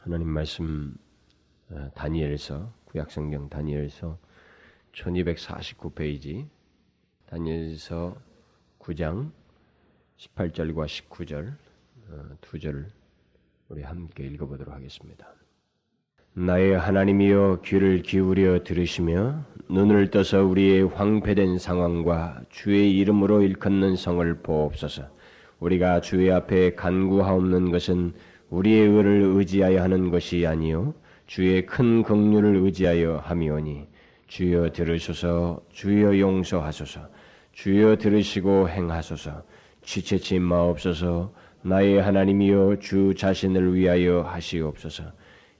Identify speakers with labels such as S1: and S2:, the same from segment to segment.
S1: 하나님 말씀 어, 다니엘서 구약성경 다니엘서 1249페이지 다니엘서 9장 18절과 19절 어, 두 절을 우리 함께 읽어보도록 하겠습니다. 나의 하나님이여 귀를 기울여 들으시며 눈을 떠서 우리의 황폐된 상황과 주의 이름으로 일컫는 성을 보옵소서. 우리가 주의 앞에 간구하옵는 것은 우리의 의를 의지하여 하는 것이 아니요 주의 큰 긍휼을 의지하여 함이오니 주여 들으소서 주여 용서하소서 주여 들으시고 행하소서 지체치 마옵소서 나의 하나님이여 주 자신을 위하여 하시옵소서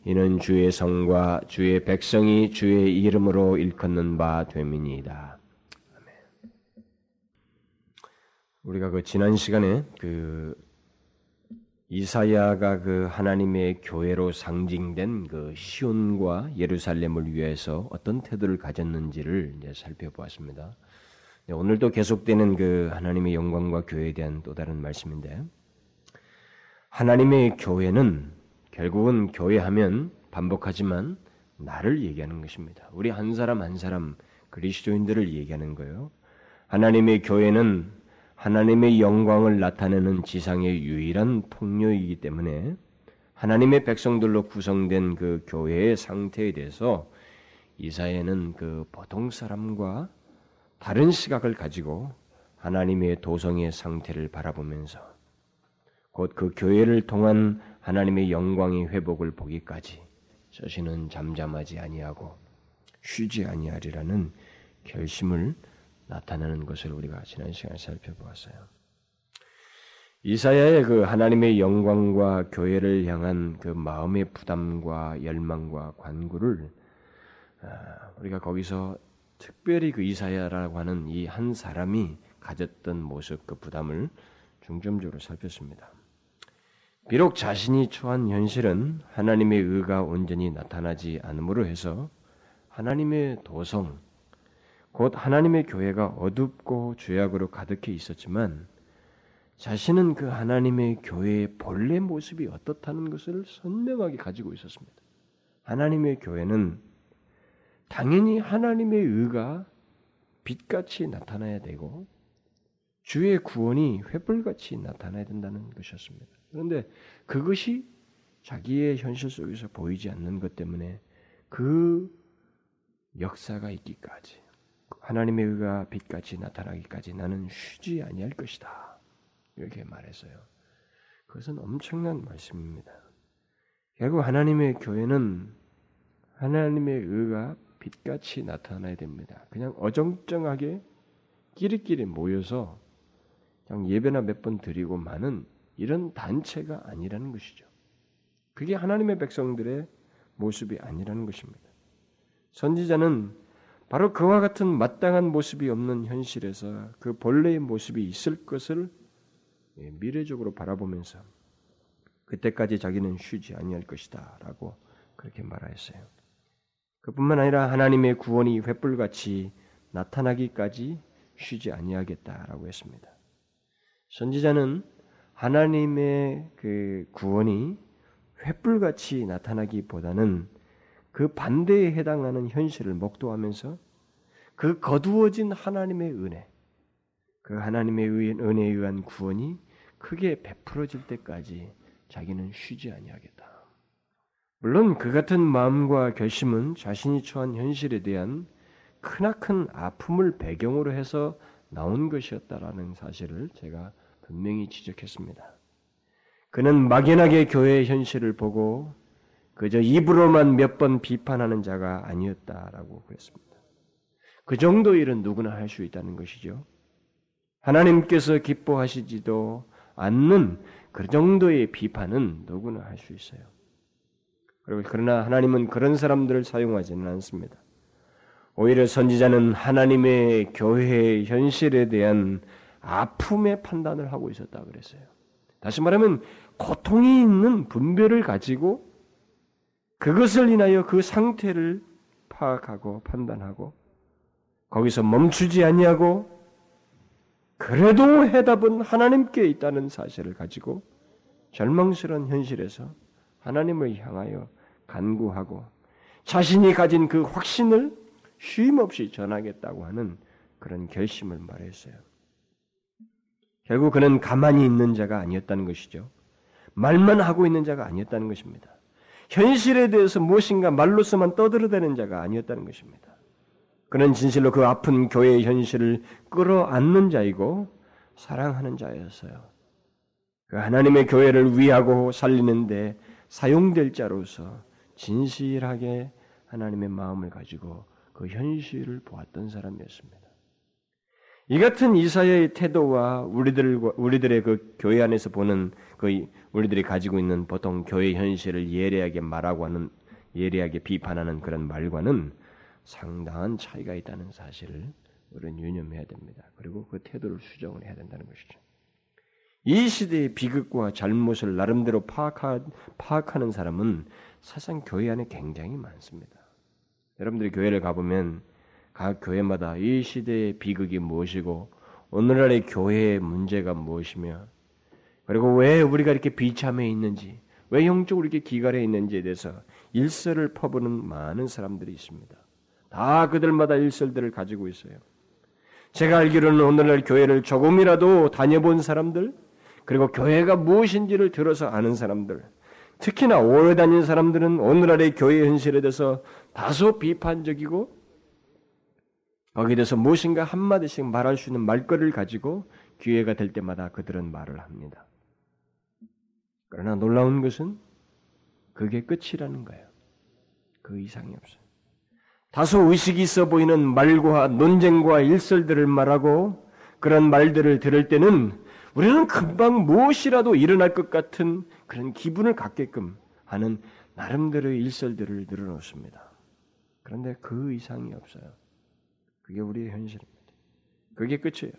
S1: 이는 주의 성과 주의 백성이 주의 이름으로 일컫는 바 됨이니이다. 우리가 그 지난 시간에 그 이사야가 그 하나님의 교회로 상징된 그 시온과 예루살렘을 위해서 어떤 태도를 가졌는지를 이제 살펴보았습니다. 네, 오늘도 계속되는 그 하나님의 영광과 교회에 대한 또 다른 말씀인데 하나님의 교회는 결국은 교회하면 반복하지만 나를 얘기하는 것입니다. 우리 한 사람 한 사람 그리스도인들을 얘기하는 거예요. 하나님의 교회는 하나님의 영광을 나타내는 지상의 유일한 통로이기 때문에 하나님의 백성들로 구성된 그 교회의 상태에 대해서 이사야는 그 보통 사람과 다른 시각을 가지고 하나님의 도성의 상태를 바라보면서 곧 그 교회를 통한 하나님의 영광의 회복을 보기까지 자신은 잠잠하지 아니하고 쉬지 아니하리라는 결심을 나타나는 것을 우리가 지난 시간에 살펴보았어요. 이사야의 그 하나님의 영광과 교회를 향한 그 마음의 부담과 열망과 관구를 아, 우리가 거기서 특별히 그 이사야라고 하는 이 한 사람이 가졌던 모습 그 부담을 중점적으로 살폈습니다. 비록 자신이 처한 현실은 하나님의 의가 온전히 나타나지 않음으로 해서 하나님의 도성, 곧 하나님의 교회가 어둡고 죄악으로 가득해 있었지만 자신은 그 하나님의 교회의 본래 모습이 어떻다는 것을 선명하게 가지고 있었습니다. 하나님의 교회는 당연히 하나님의 의가 빛같이 나타나야 되고 주의 구원이 횃불같이 나타나야 된다는 것이었습니다. 그런데 그것이 자기의 현실 속에서 보이지 않는 것 때문에 그 역사가 있기까지 하나님의 의가 빛같이 나타나기까지 나는 쉬지 아니할 것이다. 이렇게 말했어요. 그것은 엄청난 말씀입니다. 결국 하나님의 교회는 하나님의 의가 빛같이 나타나야 됩니다. 그냥 어정쩡하게 끼리끼리 모여서 그냥 예배나 몇 번 드리고 마는 이런 단체가 아니라는 것이죠. 그게 하나님의 백성들의 모습이 아니라는 것입니다. 선지자는 바로 그와 같은 마땅한 모습이 없는 현실에서 그 본래의 모습이 있을 것을 예, 미래적으로 바라보면서 그때까지 자기는 쉬지 아니할 것이다라고 그렇게 말하였어요. 그뿐만 아니라 하나님의 구원이 횃불같이 나타나기까지 쉬지 아니하겠다라고 했습니다. 선지자는 하나님의 그 구원이 횃불같이 나타나기보다는 그 반대에 해당하는 현실을 목도하면서 그 거두어진 하나님의 은혜, 그 하나님의 은혜에 의한 구원이 크게 베풀어질 때까지 자기는 쉬지 아니하겠다. 물론 그 같은 마음과 결심은 자신이 처한 현실에 대한 크나큰 아픔을 배경으로 해서 나온 것이었다라는 사실을 제가 분명히 지적했습니다. 그는 막연하게 교회의 현실을 보고 그저 입으로만 몇 번 비판하는 자가 아니었다라고 그랬습니다. 그 정도 일은 누구나 할 수 있다는 것이죠. 하나님께서 기뻐하시지도 않는 그 정도의 비판은 누구나 할 수 있어요. 그리고 그러나 하나님은 그런 사람들을 사용하지는 않습니다. 오히려 선지자는 하나님의 교회의 현실에 대한 아픔의 판단을 하고 있었다 그랬어요. 다시 말하면 고통이 있는 분별을 가지고 그것을 인하여 그 상태를 파악하고 판단하고 거기서 멈추지 아니하고 그래도 해답은 하나님께 있다는 사실을 가지고 절망스러운 현실에서 하나님을 향하여 간구하고 자신이 가진 그 확신을 쉼없이 전하겠다고 하는 그런 결심을 말했어요. 결국 그는 가만히 있는 자가 아니었다는 것이죠. 말만 하고 있는 자가 아니었다는 것입니다. 현실에 대해서 무엇인가 말로서만 떠들어대는 자가 아니었다는 것입니다. 그는 진실로 그 아픈 교회의 현실을 끌어안는 자이고 사랑하는 자였어요. 그 하나님의 교회를 위하고 살리는데 사용될 자로서 진실하게 하나님의 마음을 가지고 그 현실을 보았던 사람이었습니다. 이 같은 이사야의 태도와 우리들 우리들의 그 교회 안에서 보는 그 우리들이 가지고 있는 보통 교회 현실을 예리하게 말하고 하는 예리하게 비판하는 그런 말과는 상당한 차이가 있다는 사실을 우리는 유념해야 됩니다. 그리고 그 태도를 수정을 해야 된다는 것이죠. 이 시대의 비극과 잘못을 나름대로 파악하, 파악하는 사람은 사상 교회 안에 굉장히 많습니다. 여러분들이 교회를 가보면 각 교회마다 이 시대의 비극이 무엇이고 오늘날의 교회의 문제가 무엇이며 그리고 왜 우리가 이렇게 비참해 있는지 왜 영적으로 이렇게 기갈해 있는지에 대해서 일설을 퍼부는 많은 사람들이 있습니다. 다 그들마다 일설들을 가지고 있어요. 제가 알기로는 오늘날 교회를 조금이라도 다녀본 사람들, 그리고 교회가 무엇인지를 들어서 아는 사람들, 특히나 오래 다닌 사람들은 오늘날의 교회 현실에 대해서 다소 비판적이고 거기에 대해서 무엇인가 한마디씩 말할 수 있는 말거리를 가지고 기회가 될 때마다 그들은 말을 합니다. 그러나 놀라운 것은 그게 끝이라는 거예요. 그 이상이 없어요. 다소 의식이 있어 보이는 말과 논쟁과 일설들을 말하고 그런 말들을 들을 때는 우리는 금방 무엇이라도 일어날 것 같은 그런 기분을 갖게끔 하는 나름대로의 일설들을 늘어놓습니다. 그런데 그 이상이 없어요. 그게 우리의 현실입니다. 그게 끝이에요.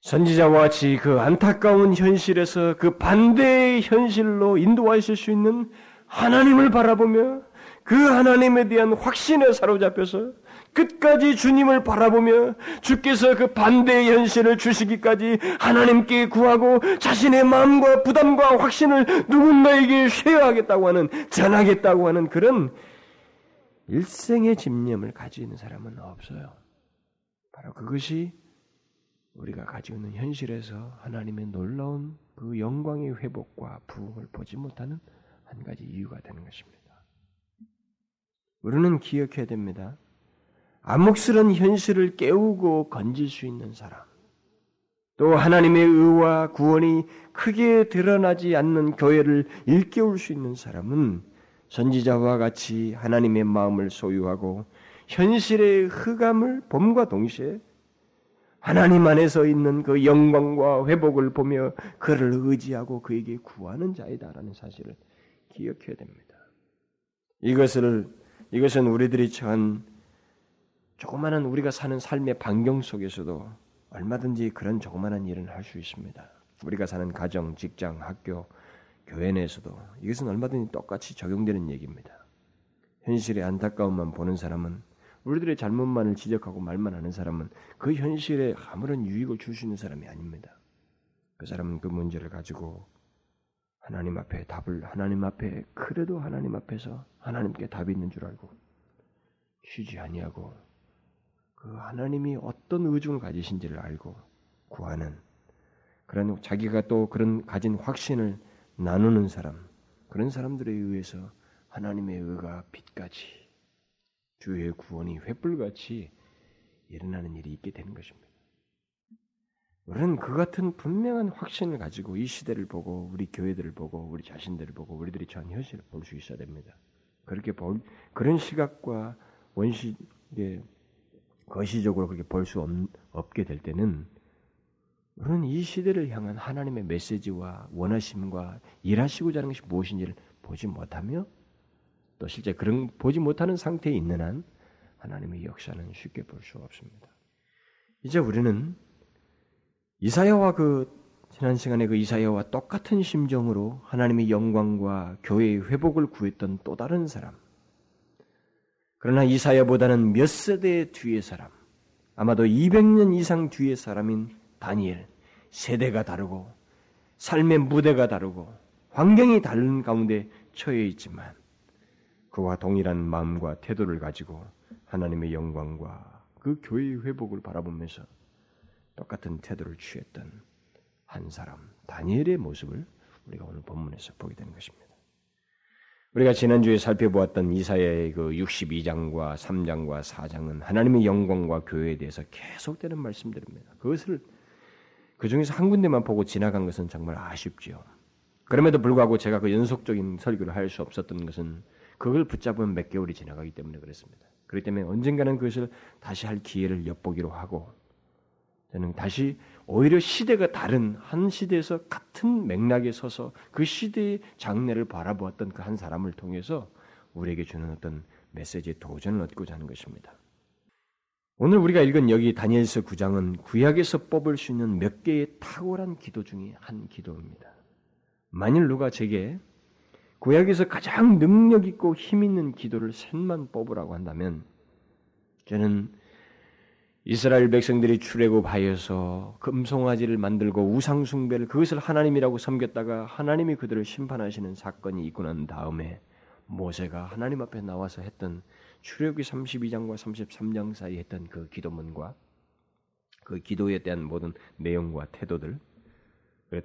S1: 선지자와 같이 그 안타까운 현실에서 그 반대의 현실로 인도하실 수 있는 하나님을 바라보며 그 하나님에 대한 확신에 사로잡혀서 끝까지 주님을 바라보며 주께서 그 반대의 현실을 주시기까지 하나님께 구하고 자신의 마음과 부담과 확신을 누군가에게 쉐어하겠다고 하는 전하겠다고 하는 그런 일생의 집념을 가지고 있는 사람은 없어요. 바로 그것이 우리가 가지고 있는 현실에서 하나님의 놀라운 그 영광의 회복과 부흥을 보지 못하는 한 가지 이유가 되는 것입니다. 우리는 기억해야 됩니다. 암묵스런 현실을 깨우고 건질 수 있는 사람, 또 하나님의 의와 구원이 크게 드러나지 않는 교회를 일깨울 수 있는 사람은 선지자와 같이 하나님의 마음을 소유하고 현실의 흑암을 봄과 동시에 하나님 안에서 있는 그 영광과 회복을 보며 그를 의지하고 그에게 구하는 자이다라는 사실을 기억해야 됩니다. 이것을 이것은 우리들이 처한 조그마한 우리가 사는 삶의 반경 속에서도 얼마든지 그런 조그마한 일을 할수 있습니다. 우리가 사는 가정, 직장, 학교, 교회 내에서도 이것은 얼마든지 똑같이 적용되는 얘기입니다. 현실의 안타까움만 보는 사람은 우리들의 잘못만을 지적하고 말만 하는 사람은 그 현실에 아무런 유익을 줄 수 있는 사람이 아닙니다. 그 사람은 그 문제를 가지고 하나님 앞에 답을 하나님 앞에 그래도 하나님 앞에서 하나님께 답이 있는 줄 알고 쉬지 아니하고 그 하나님이 어떤 의중을 가지신지를 알고 구하는 그런 자기가 또 그런 가진 확신을 나누는 사람, 그런 사람들에 의해서 하나님의 의가 빛같이 주의 구원이 횃불같이 일어나는 일이 있게 되는 것입니다. 우리는 그 같은 분명한 확신을 가지고 이 시대를 보고 우리 교회들을 보고 우리 자신들을 보고 우리들이 처한 현실을 볼 수 있어야 됩니다. 그렇게 볼 그런 시각과 원시의 거시적으로 그렇게 볼 수 없게 될 때는 우리는 이 시대를 향한 하나님의 메시지와 원하심과 일하시고자 하는 것이 무엇인지를 보지 못하며 또 실제 그런 보지 못하는 상태에 있는 한 하나님의 역사는 쉽게 볼 수 없습니다. 이제 우리는 이사야와 그 지난 시간에 그 이사야와 똑같은 심정으로 하나님의 영광과 교회의 회복을 구했던 또 다른 사람. 그러나 이사야보다는 몇 세대 뒤의 사람, 아마도 200년 이상 뒤의 사람인 다니엘 세대가 다르고 삶의 무대가 다르고 환경이 다른 가운데 처해 있지만 그와 동일한 마음과 태도를 가지고 하나님의 영광과 그 교회의 회복을 바라보면서 똑같은 태도를 취했던 한 사람 다니엘의 모습을 우리가 오늘 본문에서 보게 되는 것입니다. 우리가 지난주에 살펴보았던 이사야의 그 62장과 3장과 4장은 하나님의 영광과 교회에 대해서 계속되는 말씀들입니다. 그것을 그 중에서 한 군데만 보고 지나간 것은 정말 아쉽지요. 그럼에도 불구하고 제가 그 연속적인 설교를 할 수 없었던 것은 그걸 붙잡은 몇 개월이 지나가기 때문에 그렇습니다. 그렇기 때문에 언젠가는 그것을 다시 할 기회를 엿보기로 하고 저는 다시 오히려 시대가 다른 한 시대에서 같은 맥락에 서서 그 시대의 장래를 바라보았던 그 한 사람을 통해서 우리에게 주는 어떤 메시지의 도전을 얻고자 하는 것입니다. 오늘 우리가 읽은 여기 다니엘서 9장은 구약에서 뽑을 수 있는 몇 개의 탁월한 기도 중의 한 기도입니다. 만일 누가 제게 구약에서 가장 능력 있고 힘 있는 기도를 셋만 뽑으라고 한다면 저는 이스라엘 백성들이 출애굽하여서 금송아지를 만들고 우상 숭배를 그것을 하나님이라고 섬겼다가 하나님이 그들을 심판하시는 사건이 있고 난 다음에 모세가 하나님 앞에 나와서 했던 출애굽기 32장과 33장 사이에 했던 그 기도문과 그 기도에 대한 모든 내용과 태도들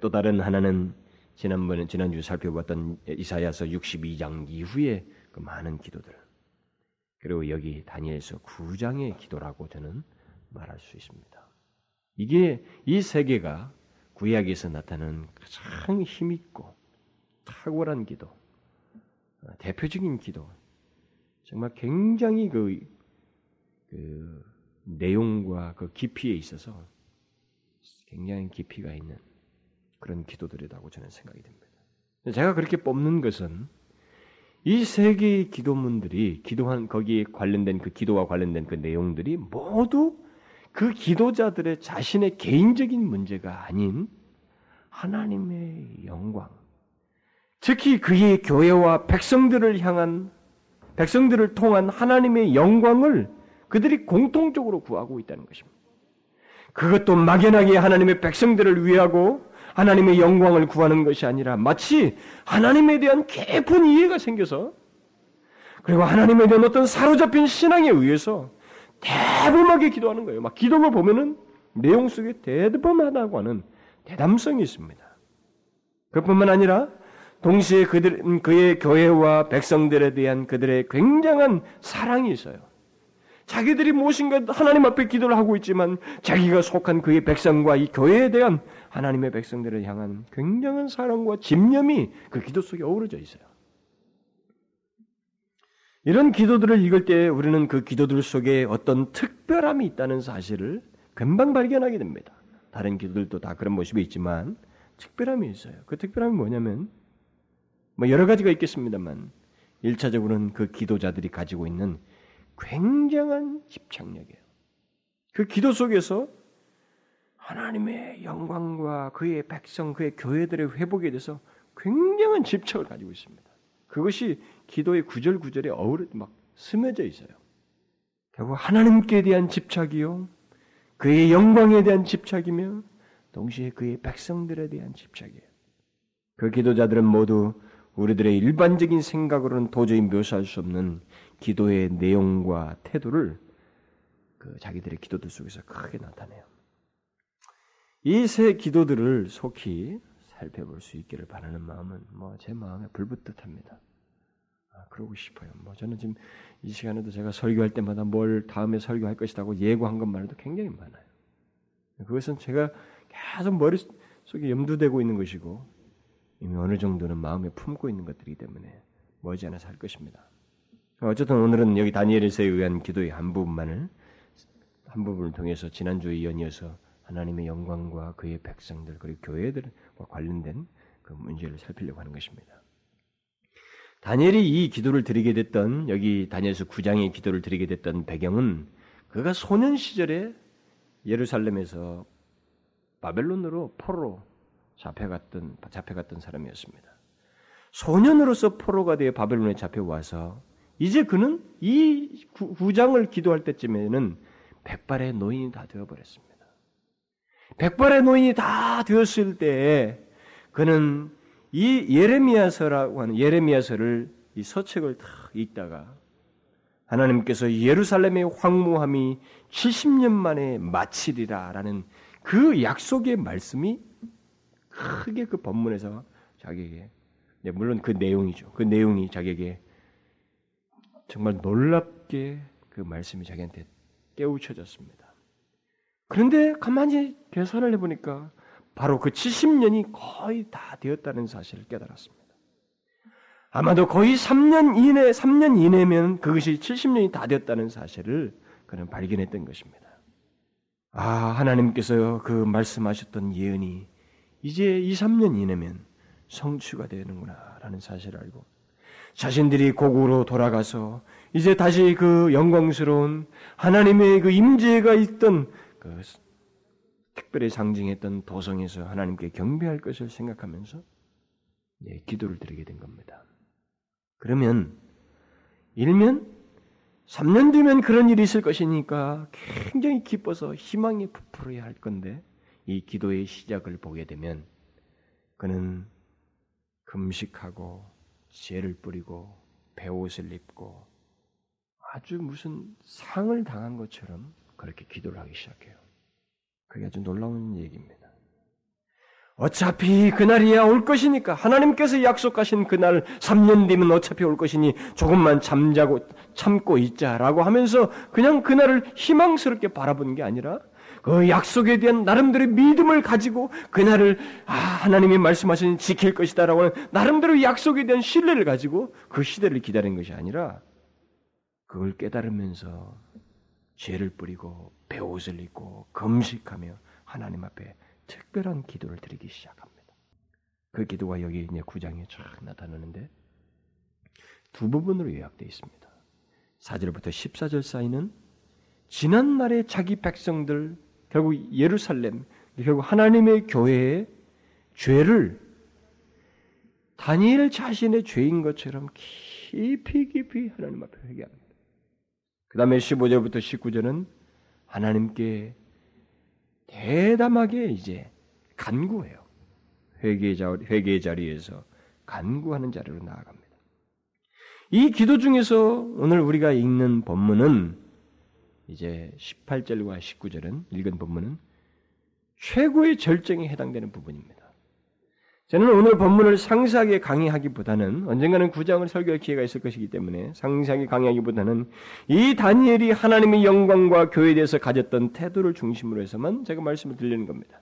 S1: 또 다른 하나는 지난번에 지난주 살펴봤던 이사야서 62장 이후에 그 많은 기도들 그리고 여기 다니엘서 9장의 기도라고 저는 말할 수 있습니다. 이게 이 세계가 구약에서 나타나는 가장 힘있고 탁월한 기도, 어, 대표적인 기도, 정말 굉장히 그, 그 내용과 그 깊이에 있어서 굉장히 깊이가 있는 그런 기도들이라고 저는 생각이 됩니다. 제가 그렇게 뽑는 것은 이 세 개의 기도문들이 기도한 거기에 관련된 그 기도와 관련된 그 내용들이 모두 그 기도자들의 자신의 개인적인 문제가 아닌 하나님의 영광, 특히 그의 교회와 백성들을 향한 백성들을 통한 하나님의 영광을 그들이 공통적으로 구하고 있다는 것입니다. 그것도 막연하게 하나님의 백성들을 위하고 하나님의 영광을 구하는 것이 아니라 마치 하나님에 대한 깊은 이해가 생겨서 그리고 하나님에 대한 어떤 사로잡힌 신앙에 의해서 대범하게 기도하는 거예요. 막 기도를 보면은 내용 속에 대범하다고 하는 대담성이 있습니다. 그뿐만 아니라 동시에 그들 그의 교회와 백성들에 대한 그들의 굉장한 사랑이 있어요. 자기들이 무엇인가 하나님 앞에 기도를 하고 있지만 자기가 속한 그의 백성과 이 교회에 대한 하나님의 백성들을 향한 굉장한 사랑과 집념이 그 기도 속에 어우러져 있어요. 이런 기도들을 읽을 때 우리는 그 기도들 속에 어떤 특별함이 있다는 사실을 금방 발견하게 됩니다. 다른 기도들도 다 그런 모습이 있지만 특별함이 있어요. 그 특별함이 뭐냐면 뭐 여러 가지가 있겠습니다만 1차적으로는 그 기도자들이 가지고 있는 굉장한 집착력이에요. 그 기도 속에서 하나님의 영광과 그의 백성, 그의 교회들의 회복에 대해서 굉장한 집착을 가지고 있습니다. 그것이 기도의 구절 구절에 어우러 막 스며져 있어요. 결국 하나님께 대한 집착이요, 그의 영광에 대한 집착이며 동시에 그의 백성들에 대한 집착이에요. 그 기도자들은 모두 우리들의 일반적인 생각으로는 도저히 묘사할 수 없는 기도의 내용과 태도를 그 자기들의 기도들 속에서 크게 나타내요. 이 세 기도들을 속히 살펴볼 수 있기를 바라는 마음은 뭐 제 마음에 불붙듯합니다. 아, 그러고 싶어요. 뭐 저는 지금 이 시간에도 제가 설교할 때마다 뭘 다음에 설교할 것이라고 예고한 것만 해도 굉장히 많아요. 그것은 제가 계속 머릿속에 염두되고 있는 것이고 이미 어느 정도는 마음에 품고 있는 것들이기 때문에 머지않아서 할 것입니다. 어쨌든 오늘은 여기 다니엘에서에 의한 기도의 한 부분만을 한 부분을 통해서 지난주에 연이어서 하나님의 영광과 그의 백성들 그리고 교회들과 관련된 그 문제를 살피려고 하는 것입니다. 다니엘이 이 기도를 드리게 됐던 여기 다니엘서 9장의 기도를 드리게 됐던 배경은 그가 소년 시절에 예루살렘에서 바벨론으로 포로로 잡혀갔던 잡혀갔던 사람이었습니다. 소년으로서 포로가 되어 바벨론에 잡혀와서 이제 그는 이 구장을 기도할 때쯤에는 백발의 노인이 다 되어버렸습니다. 백발의 노인이 다 되었을 때 그는 이 예레미야서라고 하는 예레미야서를 이 서책을 다 읽다가 하나님께서 예루살렘의 황무함이 70년 만에 마치리라라는 그 약속의 말씀이 크게 그 본문에서 자기에게 네, 물론 그 내용이죠. 그 내용이 자기에게 정말 놀랍게 그 말씀이 자기한테 깨우쳐졌습니다. 그런데 가만히 계산을 해보니까 바로 그 70년이 거의 다 되었다는 사실을 깨달았습니다. 아마도 거의 3년 이내, 3년 이내면 그것이 70년이 다 되었다는 사실을 그는 발견했던 것입니다. 아, 하나님께서 그 말씀하셨던 예언이 이제 2, 3년 이내면 성취가 되는구나, 라는 사실을 알고, 자신들이 고국으로 돌아가서 이제 다시 그 영광스러운 하나님의 그 임재가 있던 그 특별히 상징했던 도성에서 하나님께 경배할 것을 생각하면서 예, 기도를 드리게 된 겁니다. 그러면 일면 3년 뒤면 그런 일이 있을 것이니까 굉장히 기뻐서 희망이 부풀어야 할 건데 이 기도의 시작을 보게 되면 그는 금식하고 죄를 뿌리고 배옷을 입고 아주 무슨 상을 당한 것처럼 그렇게 기도를 하기 시작해요. 그게 아주 놀라운 얘기입니다. 어차피 그날이야 올 것이니까 하나님께서 약속하신 그날 3년 뒤면 어차피 올 것이니 조금만 잠자고 참고 있자라고 하면서 그냥 그날을 희망스럽게 바라보는 게 아니라 그 약속에 대한 나름대로 믿음을 가지고 그날을 아 하나님이 말씀하신 지킬 것이다라고 하는 나름대로 약속에 대한 신뢰를 가지고 그 시대를 기다린 것이 아니라 그걸 깨달으면서 죄를 뿌리고 배옷을 입고 금식하며 하나님 앞에 특별한 기도를 드리기 시작합니다. 그 기도가 여기 이제 9장에 쫙 나타나는데 두 부분으로 요약되어 있습니다. 4절부터 14절 사이는 지난날의 자기 백성들 결국 예루살렘 결국 하나님의 교회의 죄를 다니엘 자신의 죄인 것처럼 깊이 깊이 하나님 앞에 회개합니다. 그 다음에 15절부터 19절은 하나님께 대담하게 이제 간구해요. 회개 회개 자리에서 간구하는 자리로 나아갑니다. 이 기도 중에서 오늘 우리가 읽는 본문은 이제 18절과 19절은 읽은 본문은 최고의 절정에 해당되는 부분입니다. 저는 오늘 본문을 상세하게 강의하기보다는 언젠가는 구장을 설교할 기회가 있을 것이기 때문에 상세하게 강의하기보다는 이 다니엘이 하나님의 영광과 교회에 대해서 가졌던 태도를 중심으로 해서만 제가 말씀을 드리는 겁니다.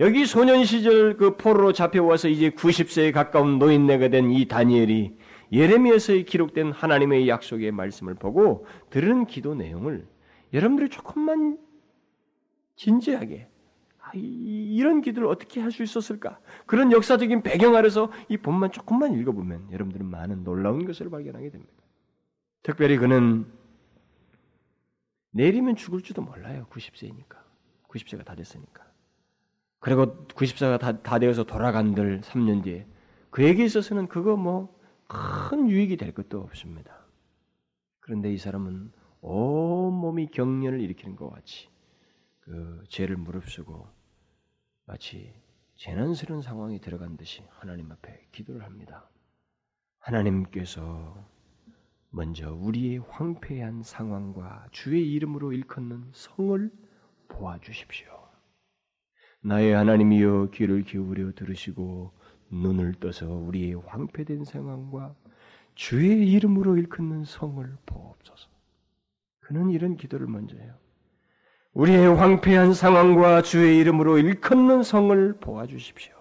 S1: 여기 소년 시절 그 포로로 잡혀와서 이제 90세에 가까운 노인네가 된 이 다니엘이 예레미야서에 기록된 하나님의 약속의 말씀을 보고 들은 기도 내용을 여러분들이 조금만 진지하게 아, 이런 기도를 어떻게 할 수 있었을까? 그런 역사적인 배경 아래서 이 본만 조금만 읽어보면 여러분들은 많은 놀라운 것을 발견하게 됩니다. 특별히 그는 내일이면 죽을지도 몰라요. 90세니까. 90세가 다 됐으니까. 그리고 90세가 다, 다 되어서 돌아간들 3년 뒤에 그에게 있어서는 그거 뭐 큰 유익이 될 것도 없습니다. 그런데 이 사람은 온몸이 경련을 일으키는 것 같이 그 죄를 무릅쓰고 마치 재난스러운 상황이 들어간 듯이 하나님 앞에 기도를 합니다. 하나님께서 먼저 우리의 황폐한 상황과 주의 이름으로 일컫는 성을 보아주십시오. 나의 하나님이여 귀를 기울여 들으시고 눈을 떠서 우리의 황폐된 상황과 주의 이름으로 일컫는 성을 보옵소서. 그는 이런 기도를 먼저 해요. 우리의 황폐한 상황과 주의 이름으로 일컫는 성을 보아주십시오.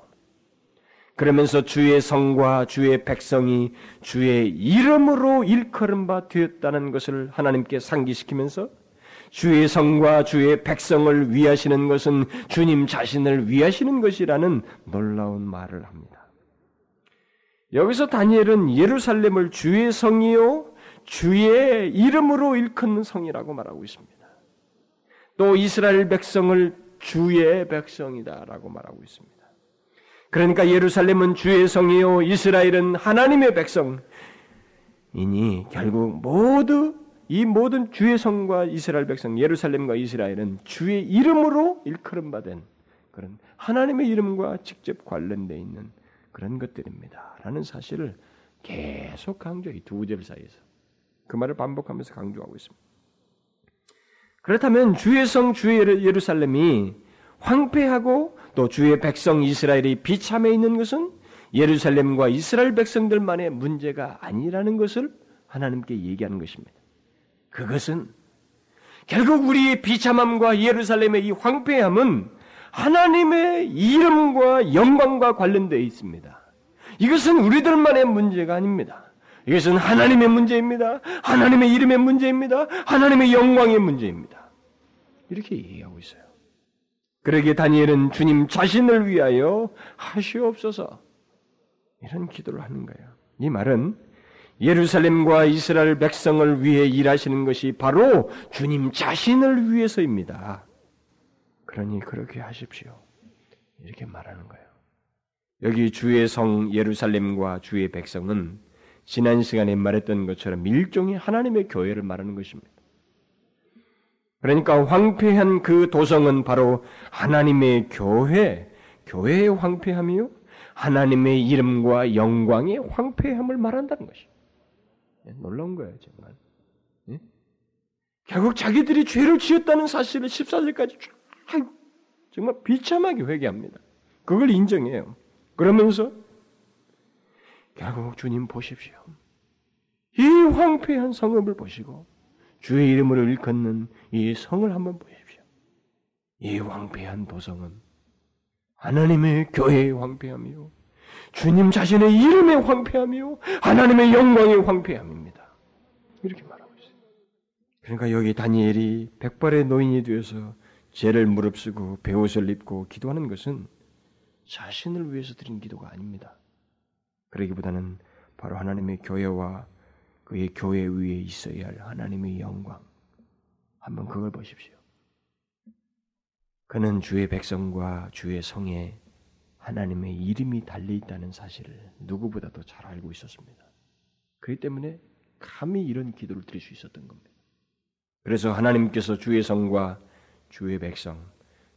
S1: 그러면서 주의 성과 주의 백성이 주의 이름으로 일컬은 바 되었다는 것을 하나님께 상기시키면서 주의 성과 주의 백성을 위하시는 것은 주님 자신을 위하시는 것이라는 놀라운 말을 합니다. 여기서 다니엘은 예루살렘을 주의 성이요 주의 이름으로 일컫는 성이라고 말하고 있습니다. 또 이스라엘 백성을 주의 백성이다라고 말하고 있습니다. 그러니까 예루살렘은 주의 성이요 이스라엘은 하나님의 백성이니 결국 모두 이 모든 주의 성과 이스라엘 백성 예루살렘과 이스라엘은 주의 이름으로 일컬음 받은 그런 하나님의 이름과 직접 관련되어 있는 그런 것들입니다. 라는 사실을 계속 강조, 이두절 사이에서. 그 말을 반복하면서 강조하고 있습니다. 그렇다면 주의 성 주의 예루살렘이 황폐하고 또 주의 백성 이스라엘이 비참해 있는 것은 예루살렘과 이스라엘 백성들만의 문제가 아니라는 것을 하나님께 얘기하는 것입니다. 그것은 결국 우리의 비참함과 예루살렘의 이 황폐함은 하나님의 이름과 영광과 관련되어 있습니다. 이것은 우리들만의 문제가 아닙니다. 이것은 하나님의 문제입니다. 하나님의 이름의 문제입니다. 하나님의 영광의 문제입니다. 이렇게 얘기하고 있어요. 그러기에 다니엘은 주님 자신을 위하여 하시옵소서 이런 기도를 하는 거예요. 이 말은 예루살렘과 이스라엘 백성을 위해 일하시는 것이 바로 주님 자신을 위해서입니다. 그러니 그렇게 하십시오. 이렇게 말하는 거예요. 여기 주의 성 예루살렘과 주의 백성은 지난 시간에 말했던 것처럼 일종의 하나님의 교회를 말하는 것입니다. 그러니까 황폐한 그 도성은 바로 하나님의 교회, 교회의 황폐함이요. 하나님의 이름과 영광의 황폐함을 말한다는 것이죠. 예, 놀라운 거예요, 정말. 예? 결국 자기들이 죄를 지었다는 사실을 14절까지 정말 비참하게 회개합니다. 그걸 인정해요. 그러면서 결국 주님 보십시오. 이 황폐한 성읍을 보시고 주의 이름으로 일컫는 이 성을 한번 보십시오. 이 황폐한 도성은 하나님의 교회의 황폐함이요. 주님 자신의 이름의 황폐함이요. 하나님의 영광의 황폐함입니다. 이렇게 말하고 있어요. 그러니까 여기 다니엘이 백발의 노인이 되어서 죄를 무릅쓰고 배옷을 입고 기도하는 것은 자신을 위해서 드린 기도가 아닙니다. 그러기보다는 바로 하나님의 교회와 그의 교회 위에 있어야 할 하나님의 영광. 한번 그걸 보십시오. 그는 주의 백성과 주의 성에 하나님의 이름이 달려 있다는 사실을 누구보다도 잘 알고 있었습니다. 그렇기 때문에 감히 이런 기도를 드릴 수 있었던 겁니다. 그래서 하나님께서 주의 성과 주의 백성,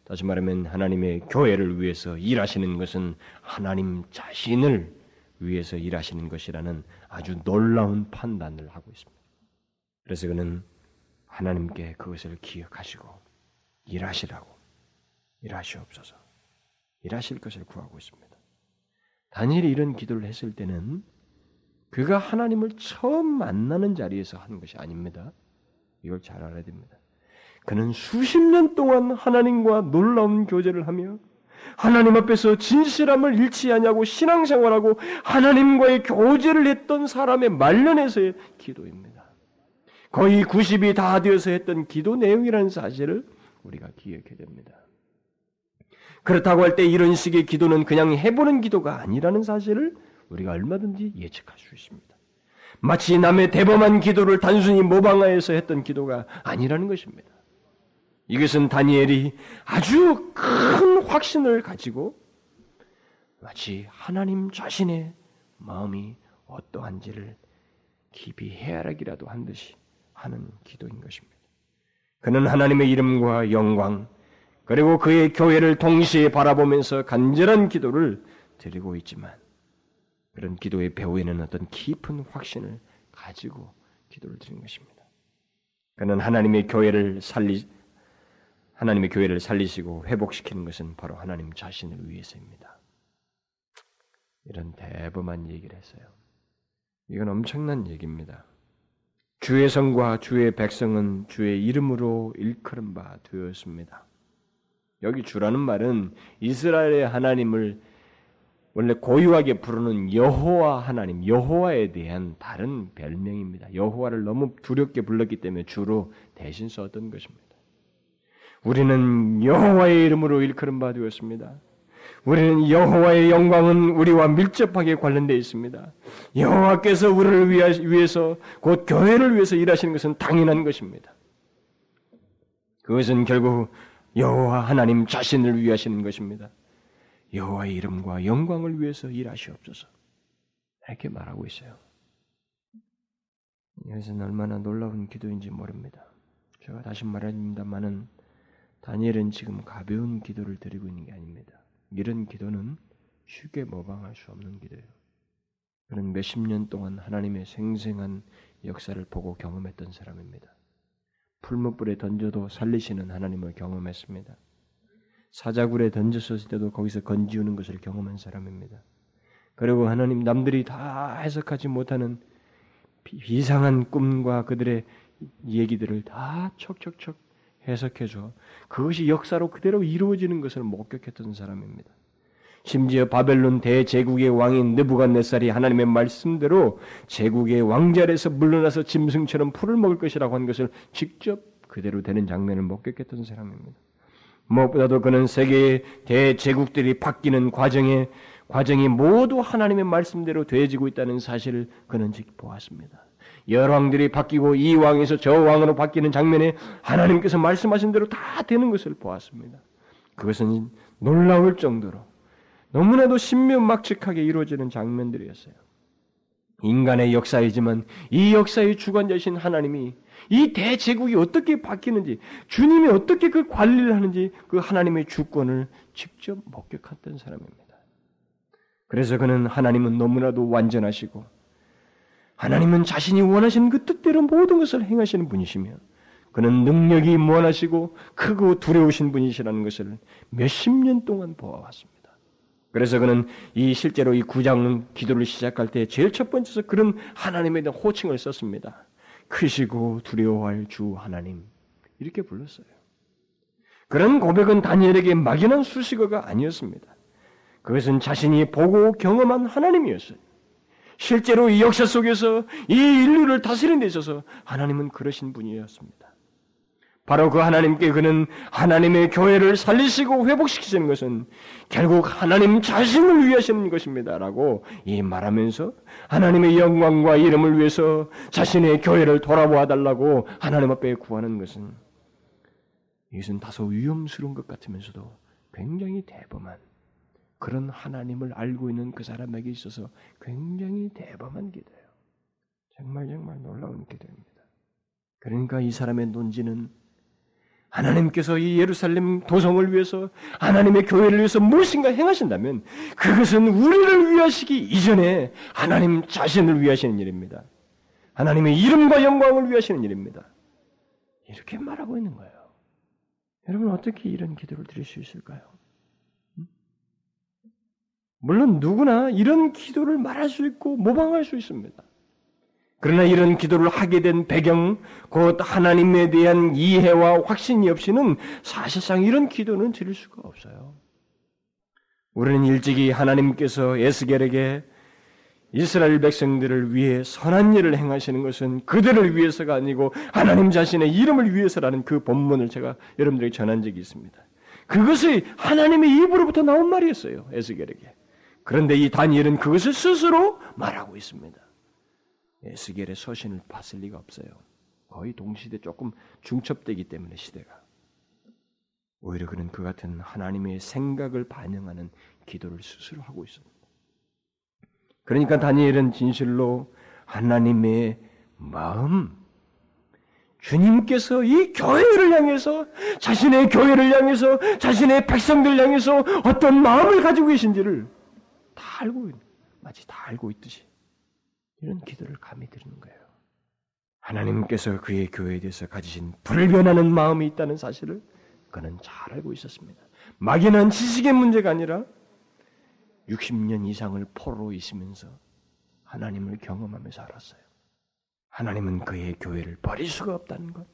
S1: 다시 말하면 하나님의 교회를 위해서 일하시는 것은 하나님 자신을 위해서 일하시는 것이라는 아주 놀라운 판단을 하고 있습니다. 그래서 그는 하나님께 그것을 기억하시고 일하시라고 일하시옵소서 일하실 것을 구하고 있습니다. 다니엘이 이런 기도를 했을 때는 그가 하나님을 처음 만나는 자리에서 하는 것이 아닙니다. 이걸 잘 알아야 됩니다. 그는 수십 년 동안 하나님과 놀라운 교제를 하며 하나님 앞에서 진실함을 잃지 않냐고 신앙생활하고 하나님과의 교제를 했던 사람의 말년에서의 기도입니다. 거의 90이 다 되어서 했던 기도 내용이라는 사실을 우리가 기억해야 됩니다. 그렇다고 할 때 이런 식의 기도는 그냥 해보는 기도가 아니라는 사실을 우리가 얼마든지 예측할 수 있습니다. 마치 남의 대범한 기도를 단순히 모방하여서 했던 기도가 아니라는 것입니다. 이것은 다니엘이 아주 큰 확신을 가지고 마치 하나님 자신의 마음이 어떠한지를 깊이 헤아리기라도 한 듯이 하는 기도인 것입니다. 그는 하나님의 이름과 영광, 그리고 그의 교회를 동시에 바라보면서 간절한 기도를 드리고 있지만, 그런 기도의 배후에는 어떤 깊은 확신을 가지고 기도를 드리는 것입니다. 그는 하나님의 교회를 살리, 하나님의 교회를 살리시고 회복시키는 것은 바로 하나님 자신을 위해서입니다. 이런 대범한 얘기를 했어요. 이건 엄청난 얘기입니다. 주의 성과 주의 백성은 주의 이름으로 일컬은 바 되었습니다. 여기 주라는 말은 이스라엘의 하나님을 원래 고유하게 부르는 여호와 하나님, 여호와에 대한 다른 별명입니다. 여호와를 너무 두렵게 불렀기 때문에 주로 대신 썼던 것입니다. 우리는 여호와의 이름으로 일컬은 바 되었습니다. 우리는 여호와의 영광은 우리와 밀접하게 관련되어 있습니다. 여호와께서 우리를 위해서 곧 교회를 위해서 일하시는 것은 당연한 것입니다. 그것은 결국 여호와 하나님 자신을 위하시는 것입니다. 여호와의 이름과 영광을 위해서 일하시옵소서. 이렇게 말하고 있어요. 이것은 얼마나 놀라운 기도인지 모릅니다. 제가 다시 말합니다만은 다니엘은 지금 가벼운 기도를 드리고 있는 게 아닙니다. 이런 기도는 쉽게 모방할 수 없는 길이에요. 그는 몇십 년 동안 하나님의 생생한 역사를 보고 경험했던 사람입니다. 풀무불에 던져도 살리시는 하나님을 경험했습니다. 사자굴에 던졌을 때도 거기서 건지우는 것을 경험한 사람입니다. 그리고 하나님 남들이 다 해석하지 못하는 이상한 꿈과 그들의 얘기들을 다 척척척 해석해 줘 그것이 역사로 그대로 이루어지는 것을 목격했던 사람입니다. 심지어 바벨론 대제국의 왕인 느부갓네살이 하나님의 말씀대로 제국의 왕자리에서 물러나서 짐승처럼 풀을 먹을 것이라고 한 것을 직접 그대로 되는 장면을 목격했던 사람입니다. 무엇보다도 그는 세계의 대제국들이 바뀌는 과정에 과정이 모두 하나님의 말씀대로 되어지고 있다는 사실을 그는 직 보았습니다. 열왕들이 바뀌고 이 왕에서 저 왕으로 바뀌는 장면에 하나님께서 말씀하신 대로 다 되는 것을 보았습니다. 그것은 놀라울 정도로 너무나도 신묘막측하게 이루어지는 장면들이었어요. 인간의 역사이지만 이 역사의 주관자신 하나님이 이 대제국이 어떻게 바뀌는지 주님이 어떻게 그 관리를 하는지 그 하나님의 주권을 직접 목격했던 사람입니다. 그래서 그는 하나님은 너무나도 완전하시고 하나님은 자신이 원하시는 그 뜻대로 모든 것을 행하시는 분이시며 그는 능력이 무한하시고 크고 두려우신 분이시라는 것을 몇십 년 동안 보아왔습니다. 그래서 그는 이 실제로 이 구장 기도를 시작할 때 제일 첫 번째서 그런 하나님에 대한 호칭을 썼습니다. 크시고 두려워할 주 하나님 이렇게 불렀어요. 그런 고백은 다니엘에게 막연한 수식어가 아니었습니다. 그것은 자신이 보고 경험한 하나님이었어요. 실제로 이 역사 속에서 이 인류를 다스리는 데 있어서 하나님은 그러신 분이었습니다. 바로 그 하나님께 그는 하나님의 교회를 살리시고 회복시키시는 것은 결국 하나님 자신을 위하시는 것입니다라고 이 말하면서 하나님의 영광과 이름을 위해서 자신의 교회를 돌아보아 달라고 하나님 앞에 구하는 것은 이것은 다소 위험스러운 것 같으면서도 굉장히 대범한 그런 하나님을 알고 있는 그 사람에게 있어서 굉장히 대범한 기도예요. 정말 정말 놀라운 기도입니다. 그러니까 이 사람의 논지는 하나님께서 이 예루살렘 도성을 위해서 하나님의 교회를 위해서 무엇인가 행하신다면 그것은 우리를 위하시기 이전에 하나님 자신을 위하시는 일입니다. 하나님의 이름과 영광을 위하시는 일입니다. 이렇게 말하고 있는 거예요. 여러분 어떻게 이런 기도를 드릴 수 있을까요? 물론 누구나 이런 기도를 말할 수 있고 모방할 수 있습니다. 그러나 이런 기도를 하게 된 배경, 곧 하나님에 대한 이해와 확신이 없이는 사실상 이런 기도는 드릴 수가 없어요. 우리는 일찍이 하나님께서 에스겔에게 이스라엘 백성들을 위해 선한 일을 행하시는 것은 그들을 위해서가 아니고 하나님 자신의 이름을 위해서라는 그 본문을 제가 여러분들에게 전한 적이 있습니다. 그것이 하나님의 입으로부터 나온 말이었어요. 에스겔에게. 그런데 이 다니엘은 그것을 스스로 말하고 있습니다. 에스겔의 서신을 봤을 리가 없어요. 거의 동시대 조금 중첩되기 때문에 시대가. 오히려 그는 그 같은 하나님의 생각을 반영하는 기도를 스스로 하고 있습니다. 그러니까 다니엘은 진실로 하나님의 마음, 주님께서 이 교회를 향해서 자신의 교회를 향해서 자신의 백성들 향해서 어떤 마음을 가지고 계신지를 다 알고 있는 마치 다 알고 있듯이 이런 기도를 감히 드리는 거예요. 하나님께서 그의 교회에 대해서 가지신 불변하는 마음이 있다는 사실을 그는 잘 알고 있었습니다. 막연한 지식의 문제가 아니라 60년 이상을 포로 있으면서 하나님을 경험하면서 알았어요. 하나님은 그의 교회를 버릴 수가 없다는 것.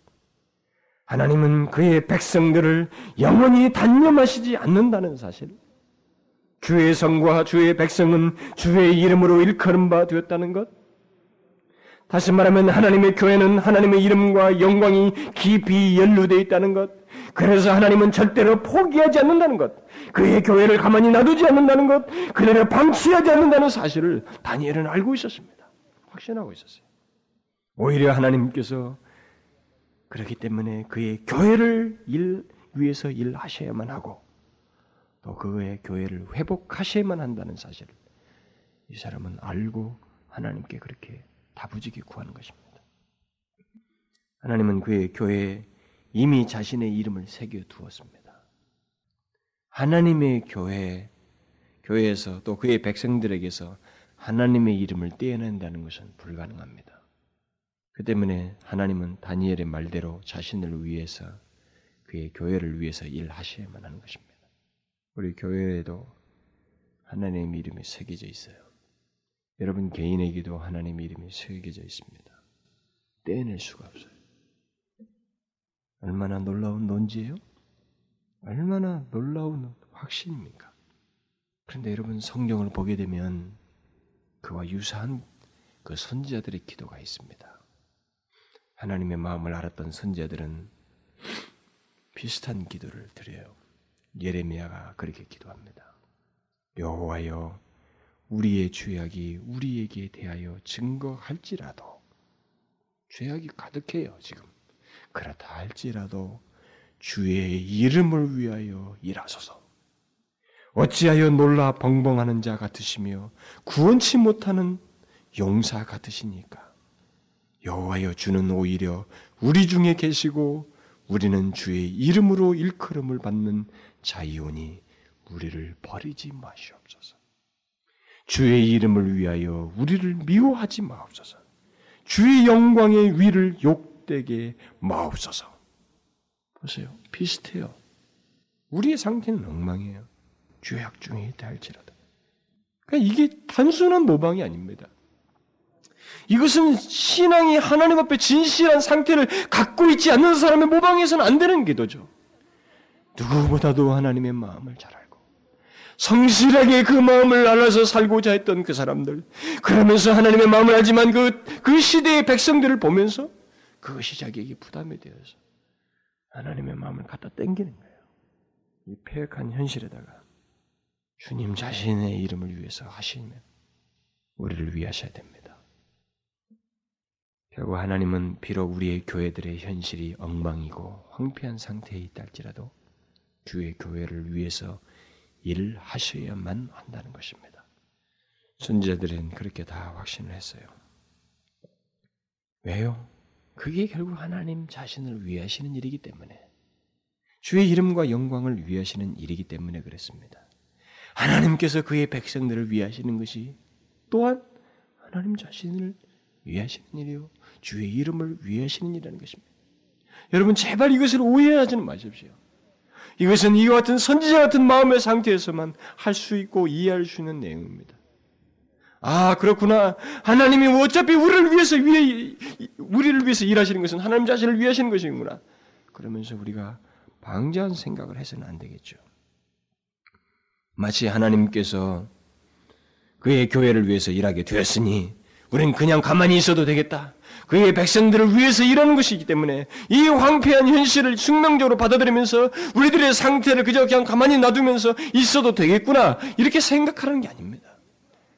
S1: 하나님은 그의 백성들을 영원히 단념하시지 않는다는 사실. 주의 성과 주의 백성은 주의 이름으로 일컬은 바 되었다는 것. 다시 말하면 하나님의 교회는 하나님의 이름과 영광이 깊이 연루되어 있다는 것. 그래서 하나님은 절대로 포기하지 않는다는 것. 그의 교회를 가만히 놔두지 않는다는 것. 그들을 방치하지 않는다는 사실을 다니엘은 알고 있었습니다. 확신하고 있었어요. 오히려 하나님께서 그렇기 때문에 그의 교회를 일 위해서 일하셔야만 하고 또 그의 교회를 회복하셔야만 한다는 사실을 이 사람은 알고 하나님께 그렇게 다부지게 구하는 것입니다. 하나님은 그의 교회에 이미 자신의 이름을 새겨 두었습니다. 하나님의 교회, 교회에서 또 그의 백성들에게서 하나님의 이름을 떼어낸다는 것은 불가능합니다. 그 때문에 하나님은 다니엘의 말대로 자신을 위해서 그의 교회를 위해서 일하셔야만 하는 것입니다. 우리 교회에도 하나님의 이름이 새겨져 있어요. 여러분 개인에게도 하나님의 이름이 새겨져 있습니다. 떼낼 수가 없어요. 얼마나 놀라운 논지예요? 얼마나 놀라운 확신입니까? 그런데 여러분 성경을 보게 되면 그와 유사한 그 선지자들의 기도가 있습니다. 하나님의 마음을 알았던 선지자들은 비슷한 기도를 드려요. 예레미야가 그렇게 기도합니다. 여호와여 우리의 죄악이 우리에게 대하여 증거할지라도 죄악이 가득해요, 지금. 그렇다 할지라도 주의 이름을 위하여 일하소서. 어찌하여 놀라 벙벙하는 자 같으시며 구원치 못하는 용사 같으시니까. 여호와여 주는 오히려 우리 중에 계시고 우리는 주의 이름으로 일컬음을 받는 자이오니 우리를 버리지 마시옵소서. 주의 이름을 위하여 우리를 미워하지 마옵소서. 주의 영광의 위를 욕되게 마옵소서. 보세요. 비슷해요. 우리의 상태는 엉망이에요. 죄악 중에 있다 할지라도. 그러니까 이게 단순한 모방이 아닙니다. 이것은 신앙이 하나님 앞에 진실한 상태를 갖고 있지 않는 사람의 모방해서는 안 되는 기도죠. 누구보다도 하나님의 마음을 잘 알고 성실하게 그 마음을 알아서 살고자 했던 그 사람들 그러면서 하나님의 마음을 알지만 그, 그 시대의 백성들을 보면서 그것이 자기에게 부담이 되어서 하나님의 마음을 갖다 땡기는 거예요. 이 폐역한 현실에다가 주님 자신의 이름을 위해서 하시면 우리를 위하셔야 됩니다. 결국 하나님은 비록 우리의 교회들의 현실이 엉망이고 황폐한 상태에 있다 할지라도 주의 교회를 위해서 일을 하셔야만 한다는 것입니다. 순자들은 그렇게 다 확신을 했어요. 왜요? 그게 결국 하나님 자신을 위하시는 일이기 때문에 주의 이름과 영광을 위하시는 일이기 때문에 그랬습니다. 하나님께서 그의 백성들을 위하시는 것이 또한 하나님 자신을 위하시는 일이요. 주의 이름을 위하시는 일이라는 것입니다. 여러분 제발 이것을 오해하지는 마십시오. 이것은 이와 같은 선지자 같은 마음의 상태에서만 할 수 있고 이해할 수 있는 내용입니다. 아 그렇구나. 하나님이 어차피 우리를 위해서 위해 우리를 위해서 일하시는 것은 하나님 자신을 위하시는 것이구나. 그러면서 우리가 방자한 생각을 해서는 안 되겠죠. 마치 하나님께서 그의 교회를 위해서 일하게 되었으니 우리는 그냥 가만히 있어도 되겠다. 그의 백성들을 위해서 일하는 것이기 때문에 이 황폐한 현실을 숙명적으로 받아들이면서 우리들의 상태를 그저 그냥 가만히 놔두면서 있어도 되겠구나. 이렇게 생각하는 게 아닙니다.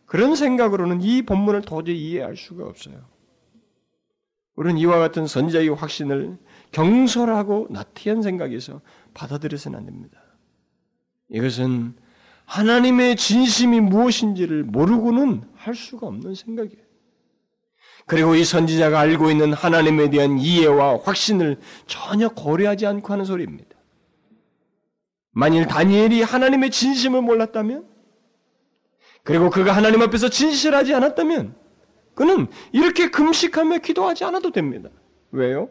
S1: 그런 생각으로는 이 본문을 도저히 이해할 수가 없어요. 우리는 이와 같은 선자의 확신을 경솔하고 나태한 생각에서 받아들여서는 안 됩니다. 이것은 하나님의 진심이 무엇인지를 모르고는 할 수가 없는 생각이에요. 그리고 이 선지자가 알고 있는 하나님에 대한 이해와 확신을 전혀 고려하지 않고 하는 소리입니다. 만일 다니엘이 하나님의 진심을 몰랐다면, 그리고 그가 하나님 앞에서 진실하지 않았다면, 그는 이렇게 금식하며 기도하지 않아도 됩니다. 왜요?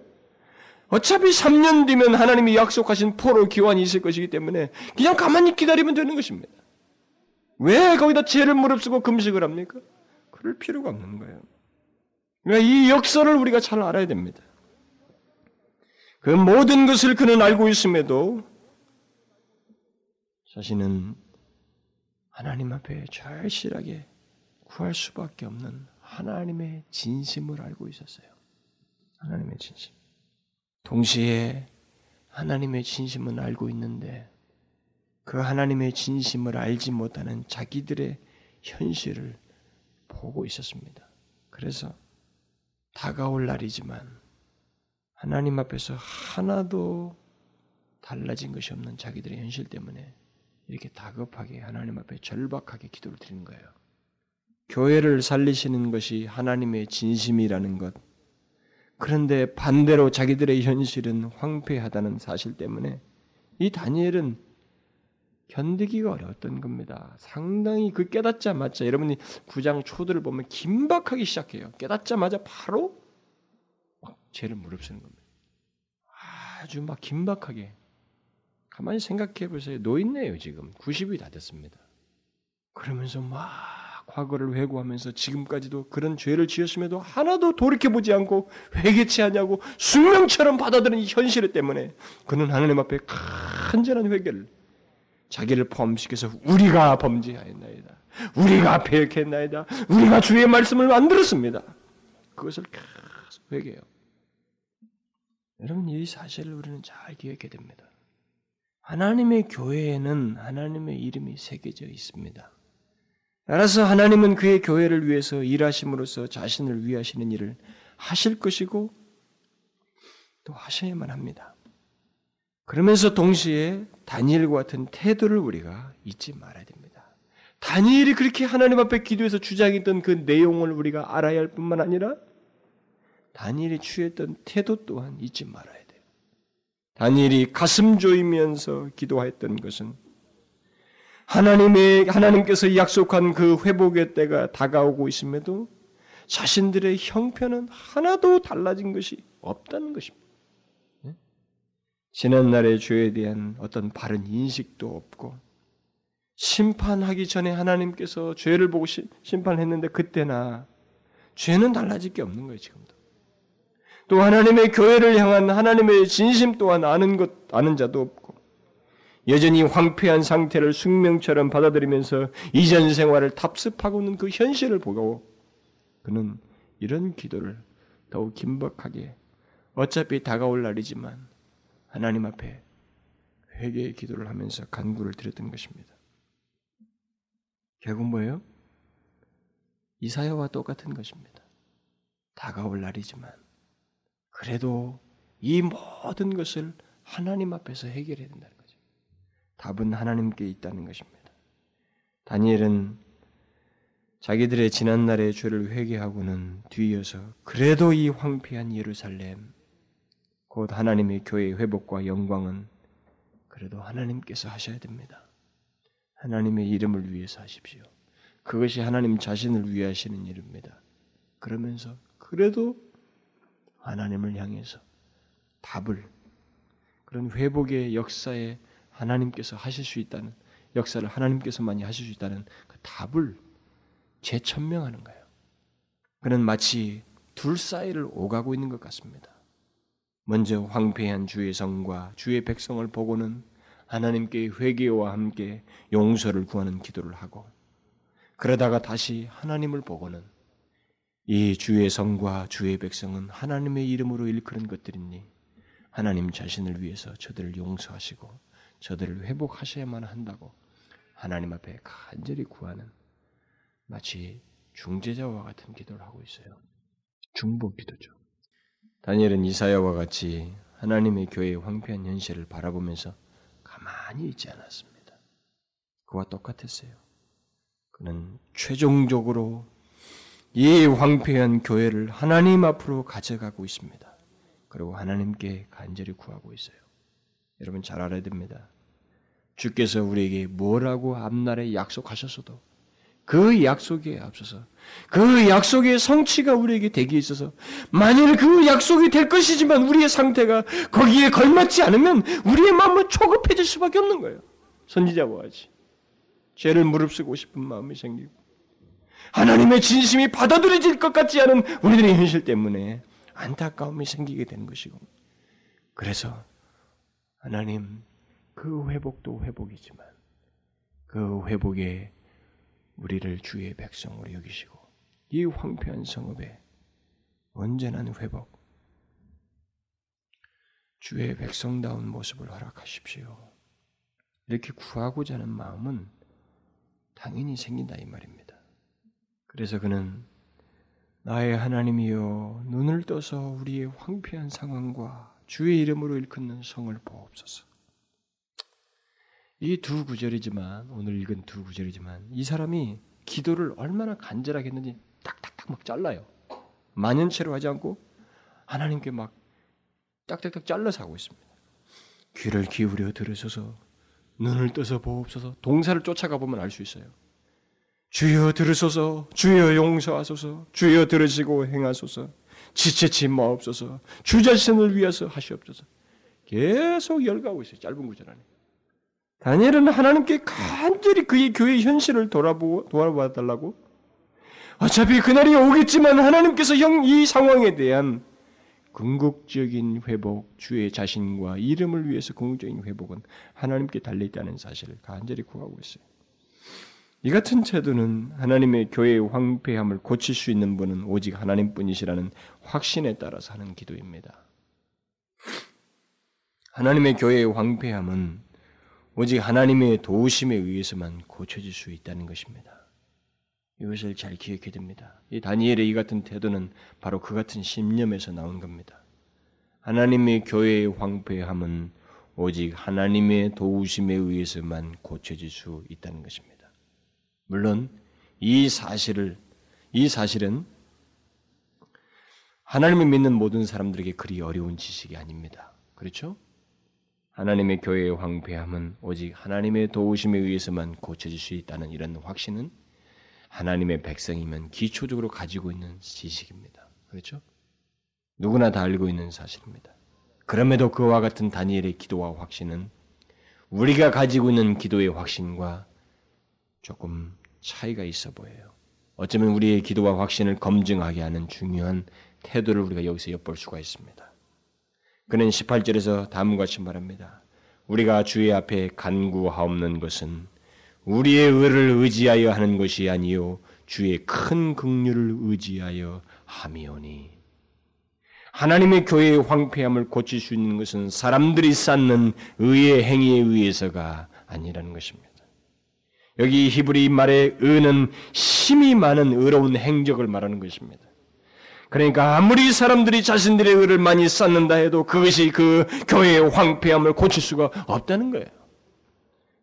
S1: 어차피 3년 뒤면 하나님이 약속하신 포로 기환이 있을 것이기 때문에 그냥 가만히 기다리면 되는 것입니다. 왜 거기다 죄를 무릅쓰고 금식을 합니까? 그럴 필요가 없는 거예요. 그러니까 이 역사를 우리가 잘 알아야 됩니다. 그 모든 것을 그는 알고 있음에도 자신은 하나님 앞에 절실하게 구할 수밖에 없는 하나님의 진심을 알고 있었어요. 하나님의 진심. 동시에 하나님의 진심은 알고 있는데 그 하나님의 진심을 알지 못하는 자기들의 현실을 보고 있었습니다. 그래서 다가올 날이지만 하나님 앞에서 하나도 달라진 것이 없는 자기들의 현실 때문에 이렇게 다급하게 하나님 앞에 절박하게 기도를 드리는 거예요. 교회를 살리시는 것이 하나님의 진심이라는 것. 그런데 반대로 자기들의 현실은 황폐하다는 사실 때문에 이 다니엘은 견디기가 어려웠던 겁니다. 상당히 그 깨닫자마자 여러분이 구장 초들을 보면 긴박하기 시작해요. 깨닫자마자 바로 막 죄를 무릅쓰는 겁니다. 아주 막 긴박하게 가만히 생각해 보세요. 노인네요 지금 90이 다 됐습니다. 그러면서 막 과거를 회고하면서 지금까지도 그런 죄를 지었음에도 하나도 돌이켜 보지 않고 회개치 않냐고 숙명처럼 받아들인 현실 때문에 그는 하나님 앞에 간절한 회개를 자기를 포함시켜서 우리가 범죄하였나이다. 우리가 배역했나이다. 우리가 주의 말씀을 안 들었습니다. 그것을 계속 회개해요. 여러분 이 사실을 우리는 잘 기억해야 됩니다. 하나님의 교회에는 하나님의 이름이 새겨져 있습니다. 따라서 하나님은 그의 교회를 위해서 일하심으로써 자신을 위하시는 일을 하실 것이고 또 하셔야만 합니다. 그러면서 동시에 다니엘과 같은 태도를 우리가 잊지 말아야 됩니다. 다니엘이 그렇게 하나님 앞에 기도해서 주장했던 그 내용을 우리가 알아야 할 뿐만 아니라 다니엘이 취했던 태도 또한 잊지 말아야 돼요. 다니엘이 가슴 조이면서 기도했던 것은 하나님의 하나님께서 약속한 그 회복의 때가 다가오고 있음에도 자신들의 형편은 하나도 달라진 것이 없다는 것입니다. 예? 지난날의 죄에 대한 어떤 바른 인식도 없고 심판하기 전에 하나님께서 죄를 보고 시, 심판했는데 그때나 죄는 달라질 게 없는 거예요 지금도. 또 하나님의 교회를 향한 하나님의 진심 또한 아는 것 아는 자도 없고 여전히 황폐한 상태를 숙명처럼 받아들이면서 이전 생활을 답습하고 있는 그 현실을 보고 그는 이런 기도를 더욱 긴박하게 어차피 다가올 날이지만 하나님 앞에 회개의 기도를 하면서 간구를 드렸던 것입니다. 결국 뭐예요? 이사야와 똑같은 것입니다. 다가올 날이지만 그래도 이 모든 것을 하나님 앞에서 해결해야 된다는 거죠. 답은 하나님께 있다는 것입니다. 다니엘은 자기들의 지난날의 죄를 회개하고는 뒤이어서 그래도 이 황폐한 예루살렘 곧 하나님의 교회의 회복과 영광은 그래도 하나님께서 하셔야 됩니다. 하나님의 이름을 위해서 하십시오. 그것이 하나님 자신을 위해 하시는 일입니다. 그러면서 그래도 하나님을 향해서 답을 그런 회복의 역사에 하나님께서 하실 수 있다는 역사를 하나님께서만이 하실 수 있다는 그 답을 재천명하는 거예요. 그는 마치 둘 사이를 오가고 있는 것 같습니다. 먼저 황폐한 주의 성과 주의 백성을 보고는 하나님께 회개와 함께 용서를 구하는 기도를 하고 그러다가 다시 하나님을 보고는 이 주의 성과 주의 백성은 하나님의 이름으로 일그는 것들이니 하나님 자신을 위해서 저들을 용서하시고 저들을 회복하셔야만 한다고 하나님 앞에 간절히 구하는 마치 중재자와 같은 기도를 하고 있어요. 중보 기도죠. 다니엘은 이사야와 같이 하나님의 교회의 황폐한 현실을 바라보면서 가만히 있지 않았습니다. 그와 똑같았어요. 그는 최종적으로 이 황폐한 교회를 하나님 앞으로 가져가고 있습니다. 그리고 하나님께 간절히 구하고 있어요. 여러분 잘 알아야 됩니다. 주께서 우리에게 뭐라고 앞날에 약속하셨어도 그 약속에 앞서서 그 약속의 성취가 우리에게 되기에 있어서 만일 그 약속이 될 것이지만 우리의 상태가 거기에 걸맞지 않으면 우리의 마음은 초급해질 수밖에 없는 거예요. 선지자와 같이 죄를 무릅쓰고 싶은 마음이 생기고 하나님의 진심이 받아들여질 것 같지 않은 우리들의 현실 때문에 안타까움이 생기게 되는 것이고 그래서 하나님 그 회복도 회복이지만 그 회복에 우리를 주의 백성으로 여기시고 이 황폐한 성읍에 온전한 회복 주의 백성다운 모습을 허락하십시오. 이렇게 구하고자 하는 마음은 당연히 생긴다 이 말입니다. 그래서 그는 나의 하나님이여 눈을 떠서 우리의 황폐한 상황과 주의 이름으로 일컫는 성을 보옵소서. 이 두 구절이지만 오늘 읽은 두 구절이지만 이 사람이 기도를 얼마나 간절하게 했는지 딱딱딱 막 잘라요. 만연체로 하지 않고 하나님께 막 딱딱딱 잘라서 하고 있습니다. 귀를 기울여 들으셔서 눈을 떠서 보옵소서. 동사를 쫓아가 보면 알 수 있어요. 주여 들으소서, 주여 용서하소서, 주여 들으시고 행하소서, 지체치 마옵소서, 주 자신을 위해서 하시옵소서. 계속 열가고 있어요. 짧은 구절 안에. 다니엘은 하나님께 간절히 그의 교회 현실을 돌아보고 돌아봐 달라고. 어차피 그날이 오겠지만 하나님께서 형 이 상황에 대한 궁극적인 회복, 주의 자신과 이름을 위해서 궁극적인 회복은 하나님께 달려 있다는 사실을 간절히 구하고 있어요. 이 같은 태도는 하나님의 교회의 황폐함을 고칠 수 있는 분은 오직 하나님뿐이시라는 확신에 따라서 하는 기도입니다. 하나님의 교회의 황폐함은 오직 하나님의 도우심에 의해서만 고쳐질 수 있다는 것입니다. 이것을 잘 기억해야 됩니다. 이 다니엘의 이 같은 태도는 바로 그 같은 신념에서 나온 겁니다. 하나님의 교회의 황폐함은 오직 하나님의 도우심에 의해서만 고쳐질 수 있다는 것입니다. 물론 이 사실을 이 사실은 하나님을 믿는 모든 사람들에게 그리 어려운 지식이 아닙니다. 그렇죠? 하나님의 교회의 황폐함은 오직 하나님의 도우심에 의해서만 고쳐질 수 있다는 이런 확신은 하나님의 백성이면 기초적으로 가지고 있는 지식입니다. 그렇죠? 누구나 다 알고 있는 사실입니다. 그럼에도 그와 같은 다니엘의 기도와 확신은 우리가 가지고 있는 기도의 확신과 조금 차이가 있어 보여요. 어쩌면 우리의 기도와 확신을 검증하게 하는 중요한 태도를 우리가 여기서 엿볼 수가 있습니다. 그는 18절에서 다음과 같이 말합니다. 우리가 주의 앞에 간구하옵는 것은 우리의 의를 의지하여 하는 것이 아니요 주의 큰 긍휼을 의지하여 함이오니 하나님의 교회의 황폐함을 고칠 수 있는 것은 사람들이 쌓는 의의 행위에 의해서가 아니라는 것입니다. 여기 히브리 말의 의는 힘이 많은 의로운 행적을 말하는 것입니다. 그러니까 아무리 사람들이 자신들의 의를 많이 쌓는다 해도 그것이 그 교회의 황폐함을 고칠 수가 없다는 거예요.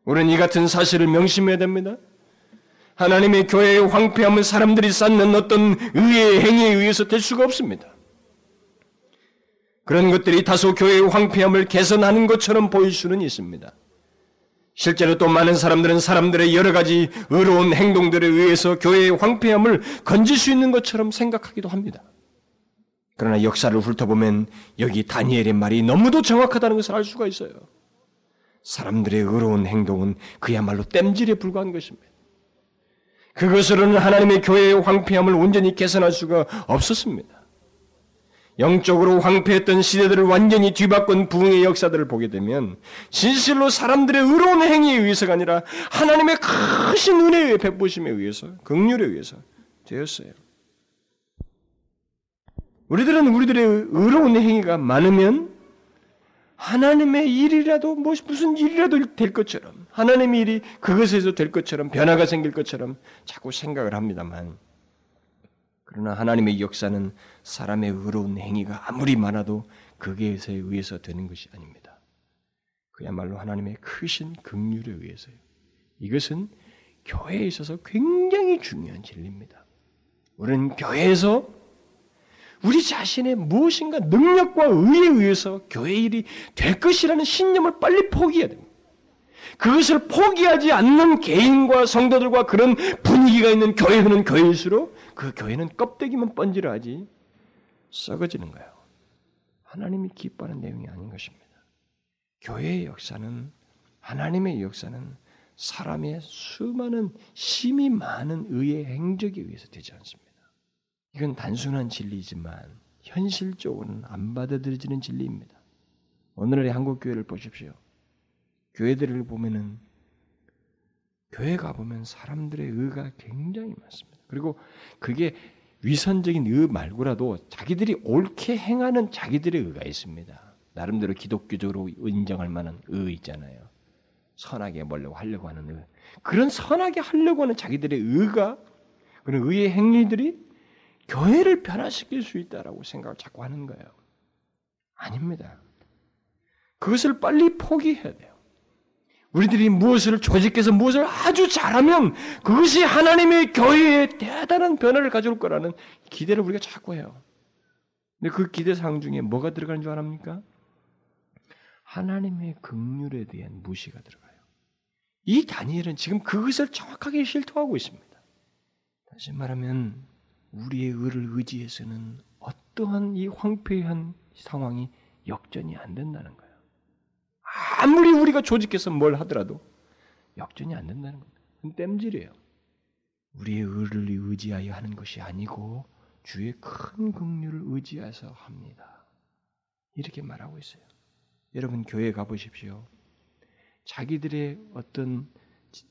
S1: 우리는 이 같은 사실을 명심해야 됩니다. 하나님의 교회의 황폐함은 사람들이 쌓는 어떤 의의 행위에 의해서 될 수가 없습니다. 그런 것들이 다소 교회의 황폐함을 개선하는 것처럼 보일 수는 있습니다. 실제로 또 많은 사람들은 사람들의 여러 가지 의로운 행동들에 의해서 교회의 황폐함을 건질 수 있는 것처럼 생각하기도 합니다. 그러나 역사를 훑어보면 여기 다니엘의 말이 너무도 정확하다는 것을 알 수가 있어요. 사람들의 의로운 행동은 그야말로 땜질에 불과한 것입니다. 그것으로는 하나님의 교회의 황폐함을 온전히 개선할 수가 없었습니다. 영적으로 황폐했던 시대들을 완전히 뒤바꾼 부흥의 역사들을 보게 되면 진실로 사람들의 의로운 행위에 의해서가 아니라 하나님의 크신 은혜의 베푸심에 의해서 긍휼에 의해서 되었어요. 우리들은 우리들의 의로운 행위가 많으면 하나님의 일이라도 뭐 무슨 일이라도 될 것처럼 하나님의 일이 그것에서 될 것처럼 변화가 생길 것처럼 자꾸 생각을 합니다만 그러나 하나님의 역사는 사람의 의로운 행위가 아무리 많아도 그게에 의해서 되는 것이 아닙니다. 그야말로 하나님의 크신 긍휼에 의해서요. 이것은 교회에 있어서 굉장히 중요한 진리입니다. 우리는 교회에서 우리 자신의 무엇인가 능력과 의에 의해서 교회 일이 될 것이라는 신념을 빨리 포기해야 됩니다. 그것을 포기하지 않는 개인과 성도들과 그런 분위기가 있는 교회는 교회일수록 그 교회는 껍데기만 번지르하지 썩어지는 거예요. 하나님이 기뻐하는 내용이 아닌 것입니다. 교회의 역사는 하나님의 역사는 사람의 수많은 힘이 많은 의의 행적에 의해서 되지 않습니다. 이건 단순한 진리지만 현실적으로는 안 받아들여지는 진리입니다. 오늘의 한국 교회를 보십시오. 교회들을 보면은 교회 가보면 사람들의 의가 굉장히 많습니다. 그리고 그게 위선적인 의 말고라도 자기들이 옳게 행하는 자기들의 의가 있습니다. 나름대로 기독교적으로 인정할 만한 의 있잖아요. 선하게 뭐려고 하려고 하는 의. 그런 선하게 하려고 하는 자기들의 의가 그런 의의 행위들이 교회를 변화시킬 수 있다라고 생각을 자꾸 하는 거예요. 아닙니다. 그것을 빨리 포기해야 돼요. 우리들이 무엇을 조직해서 무엇을 아주 잘하면 그것이 하나님의 교회에 대단한 변화를 가져올 거라는 기대를 우리가 자꾸 해요. 근데 그 기대사항 중에 뭐가 들어가는 줄 아십니까? 하나님의 긍휼에 대한 무시가 들어가요. 이 다니엘은 지금 그것을 정확하게 실토하고 있습니다. 다시 말하면 우리의 의를 의지해서는 어떠한 이 황폐한 상황이 역전이 안 된다는 거예요. 아무리 우리가 조직해서 뭘 하더라도 역전이 안 된다는 겁니다. 땜질이에요. 우리의 의를 의지하여 하는 것이 아니고 주의 큰 긍휼을 의지해서 합니다. 이렇게 말하고 있어요. 여러분 교회 가보십시오. 자기들의 어떤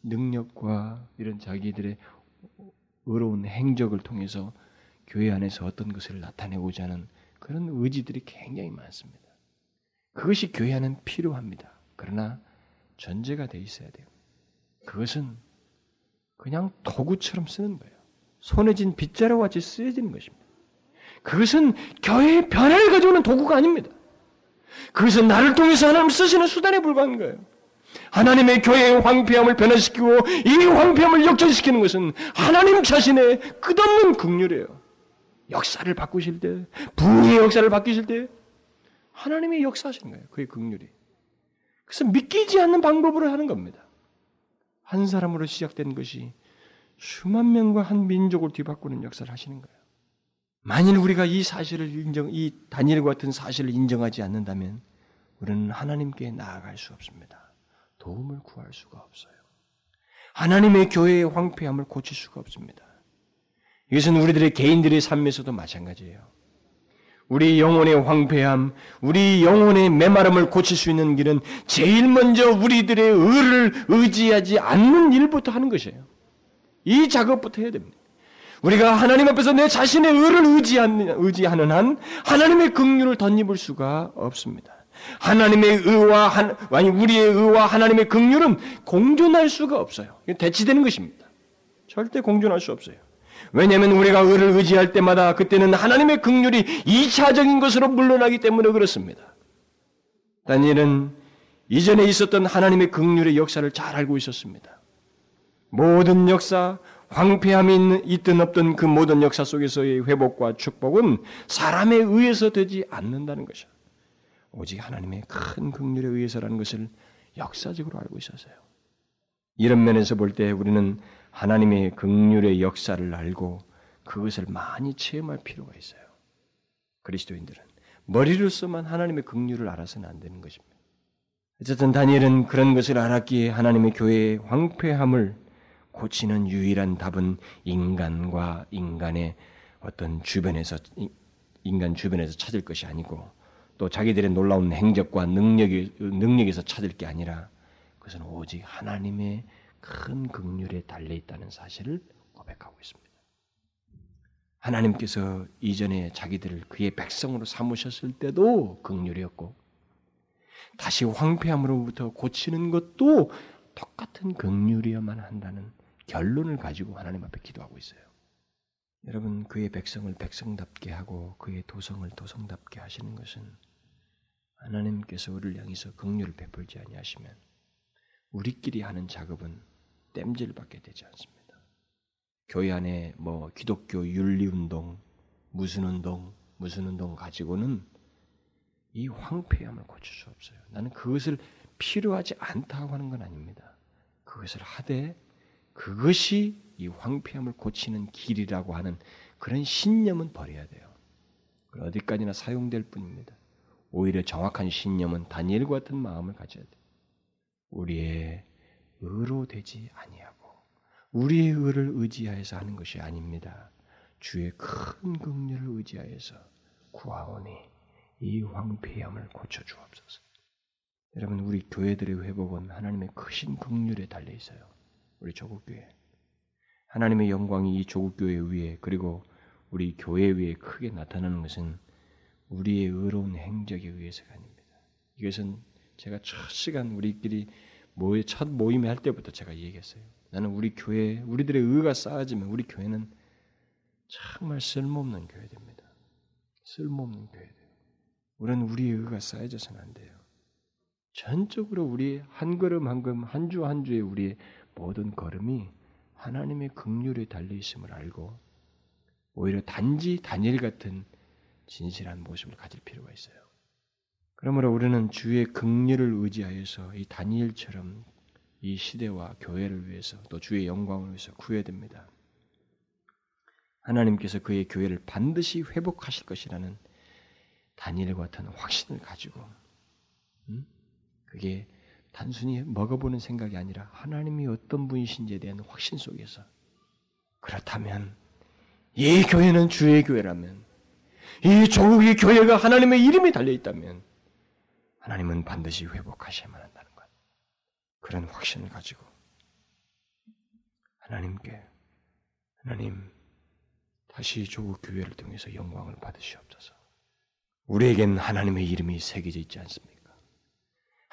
S1: 능력과 이런 자기들의 의로운 행적을 통해서 교회 안에서 어떤 것을 나타내고자 하는 그런 의지들이 굉장히 많습니다. 그것이 교회 안은 필요합니다. 그러나 전제가 돼 있어야 돼요. 그것은 그냥 도구처럼 쓰는 거예요. 손에 쥔 빗자루 같이 쓰여지는 것입니다. 그것은 교회의 변화를 가져오는 도구가 아닙니다. 그것은 나를 통해서 하나님 쓰시는 수단에 불과한 거예요. 하나님의 교회의 황폐함을 변화시키고 이 황폐함을 역전시키는 것은 하나님 자신의 끝없는 국률이에요. 역사를 바꾸실 때, 부의 역사를 바뀌실 때 하나님이 역사하시는 거예요. 그의 국률이. 그래서 믿기지 않는 방법으로 하는 겁니다. 한 사람으로 시작된 것이 수만 명과 한 민족을 뒤바꾸는 역사를 하시는 거예요. 만일 우리가 이 사실을 인정, 이 다니엘 같은 사실을 인정하지 않는다면 우리는 하나님께 나아갈 수 없습니다. 도움을 구할 수가 없어요. 하나님의 교회의 황폐함을 고칠 수가 없습니다. 이것은 우리들의 개인들의 삶에서도 마찬가지예요. 우리 영혼의 황폐함, 우리 영혼의 메마름을 고칠 수 있는 길은 제일 먼저 우리들의 의를 의지하지 않는 일부터 하는 것이에요. 이 작업부터 해야 됩니다. 우리가 하나님 앞에서 내 자신의 의를 의지하는, 한 하나님의 긍휼을 덧입을 수가 없습니다. 하나님의 의와 아니 우리의 의와 하나님의 긍휼은 공존할 수가 없어요. 대치되는 것입니다. 절대 공존할 수 없어요. 왜냐하면 우리가 의를 의지할 때마다 그때는 하나님의 긍휼이 이차적인 것으로 물러나기 때문에 그렇습니다. 다니엘은 이전에 있었던 하나님의 긍휼의 역사를 잘 알고 있었습니다. 모든 역사, 황폐함이 있든 없든 그 모든 역사 속에서의 회복과 축복은 사람에 의해서 되지 않는다는 것이죠. 오직 하나님의 큰 긍휼에 의해서라는 것을 역사적으로 알고 있었어요. 이런 면에서 볼 때 우리는 하나님의 긍휼의 역사를 알고 그것을 많이 체험할 필요가 있어요. 그리스도인들은 머리로서만 하나님의 긍휼을 알아서는 안 되는 것입니다. 어쨌든 다니엘은 그런 것을 알았기에 하나님의 교회의 황폐함을 고치는 유일한 답은 인간과 인간의 어떤 주변에서 인간 주변에서 찾을 것이 아니고 또 자기들의 놀라운 행적과 능력이, 능력에서 찾을 게 아니라 그것은 오직 하나님의 큰 긍휼에 달려 있다는 사실을 고백하고 있습니다. 하나님께서 이전에 자기들을 그의 백성으로 삼으셨을 때도 긍휼이었고 다시 황폐함으로부터 고치는 것도 똑같은 긍휼이어만 한다는 결론을 가지고 하나님 앞에 기도하고 있어요. 여러분 그의 백성을 백성답게 하고 그의 도성을 도성답게 하시는 것은 하나님께서 우리를 향해서 긍휼을 베풀지 아니하시면 우리끼리 하는 작업은 땜질밖에 되지 않습니다. 교회 안에 뭐 기독교 윤리 운동, 무슨 운동, 무슨 운동 가지고는 이 황폐함을 고칠 수 없어요. 나는 그것을 필요하지 않다고 하는 건 아닙니다. 그것을 하되 그것이 이 황폐함을 고치는 길이라고 하는 그런 신념은 버려야 돼요. 어디까지나 사용될 뿐입니다. 오히려 정확한 신념은 다니엘 같은 마음을 가져야 돼요. 우리의 의로 되지 아니하고 우리의 의를 의지하여서 하는 것이 아닙니다. 주의 큰 긍휼을 의지하여서 구하오니 이 황폐함을 고쳐 주옵소서. 여러분 우리 교회들의 회복은 하나님의 크신 긍휼에 달려 있어요. 우리 조국 교회. 하나님의 영광이 이 조국 교회 위에 그리고 우리 교회 위에 크게 나타나는 것은 우리의 의로운 행적에 의해서가 아닙니다. 이것은 제가 첫 시간 우리끼리 모의 첫 모임에 할 때부터 제가 얘기했어요. 나는 우리 교회 우리들의 의가 쌓아지면 우리 교회는 정말 쓸모없는 교회 됩니다. 쓸모없는 교회 돼요. 우리는 우리의 의가 쌓여져서는 안 돼요. 전적으로 우리 한 걸음 한 걸음 한 주 한 주의 우리의 모든 걸음이 하나님의 긍휼에 달려 있음을 알고 오히려 단지 다니엘 같은 진실한 모습을 가질 필요가 있어요. 그러므로 우리는 주의 긍휼을 의지하여서 이 다니엘처럼 이 시대와 교회를 위해서 또 주의 영광을 위해서 구해야 됩니다. 하나님께서 그의 교회를 반드시 회복하실 것이라는 다니엘 같은 확신을 가지고 음? 그게 단순히 먹어보는 생각이 아니라 하나님이 어떤 분이신지에 대한 확신 속에서 그렇다면 이 교회는 주의 교회라면 이 조국의 교회가 하나님의 이름이 달려 있다면 하나님은 반드시 회복하셔야만 한다는 것. 그런 확신을 가지고 하나님께 하나님 다시 조국 교회를 통해서 영광을 받으시옵소서. 우리에겐 하나님의 이름이 새겨져 있지 않습니까?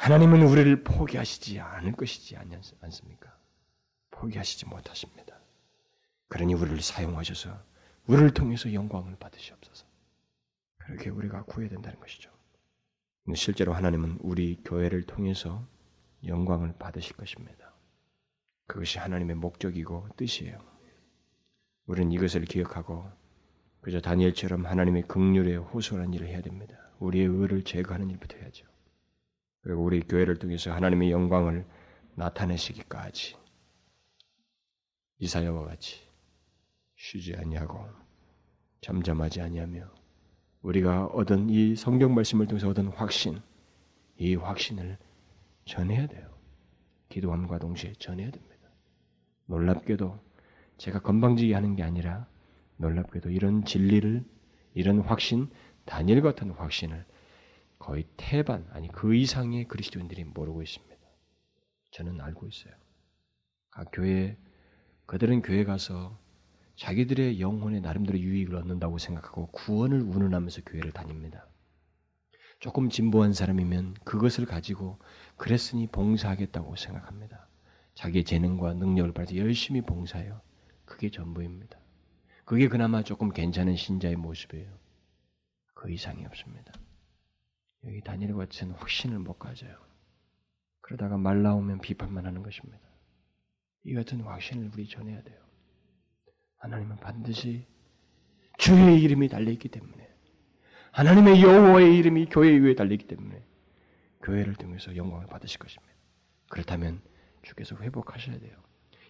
S1: 하나님은 우리를 포기하시지 않을 것이지 않습니까? 포기하시지 못하십니다. 그러니 우리를 사용하셔서 우리를 통해서 영광을 받으시옵소서. 그렇게 우리가 구해야 된다는 것이죠. 실제로 하나님은 우리 교회를 통해서 영광을 받으실 것입니다. 그것이 하나님의 목적이고 뜻이에요. 우리는 이것을 기억하고 그저 다니엘처럼 하나님의 극률에 호소하는 일을 해야 됩니다. 우리의 의를 제거하는 일부터 해야죠. 그리고 우리 교회를 통해서 하나님의 영광을 나타내시기까지 이사야와 같이 쉬지 아니하고 잠잠하지 아니하며 우리가 얻은 이 성경 말씀을 통해서 얻은 확신, 이 확신을 전해야 돼요. 기도함과 동시에 전해야 됩니다. 놀랍게도 제가 건방지게 하는 게 아니라 놀랍게도 이런 진리를 이런 확신, 다니엘 같은 확신을 거의 태반 아니 그 이상의 그리스도인들이 모르고 있습니다. 저는 알고 있어요. 각 교회 그들은 교회 가서 자기들의 영혼의 나름대로 유익을 얻는다고 생각하고 구원을 운운하면서 교회를 다닙니다. 조금 진보한 사람이면 그것을 가지고 그랬으니 봉사하겠다고 생각합니다. 자기의 재능과 능력을 발휘 열심히 봉사해요. 그게 전부입니다. 그게 그나마 조금 괜찮은 신자의 모습이에요. 그 이상이 없습니다. 여기 다니엘 같은 확신을 못 가져요. 그러다가 말 나오면 비판만 하는 것입니다. 이 같은 확신을 우리 전해야 돼요. 하나님은 반드시 주의 이름이 달려있기 때문에 하나님의 여호와의 이름이 교회 위에 달려있기 때문에 교회를 통해서 영광을 받으실 것입니다. 그렇다면 주께서 회복하셔야 돼요.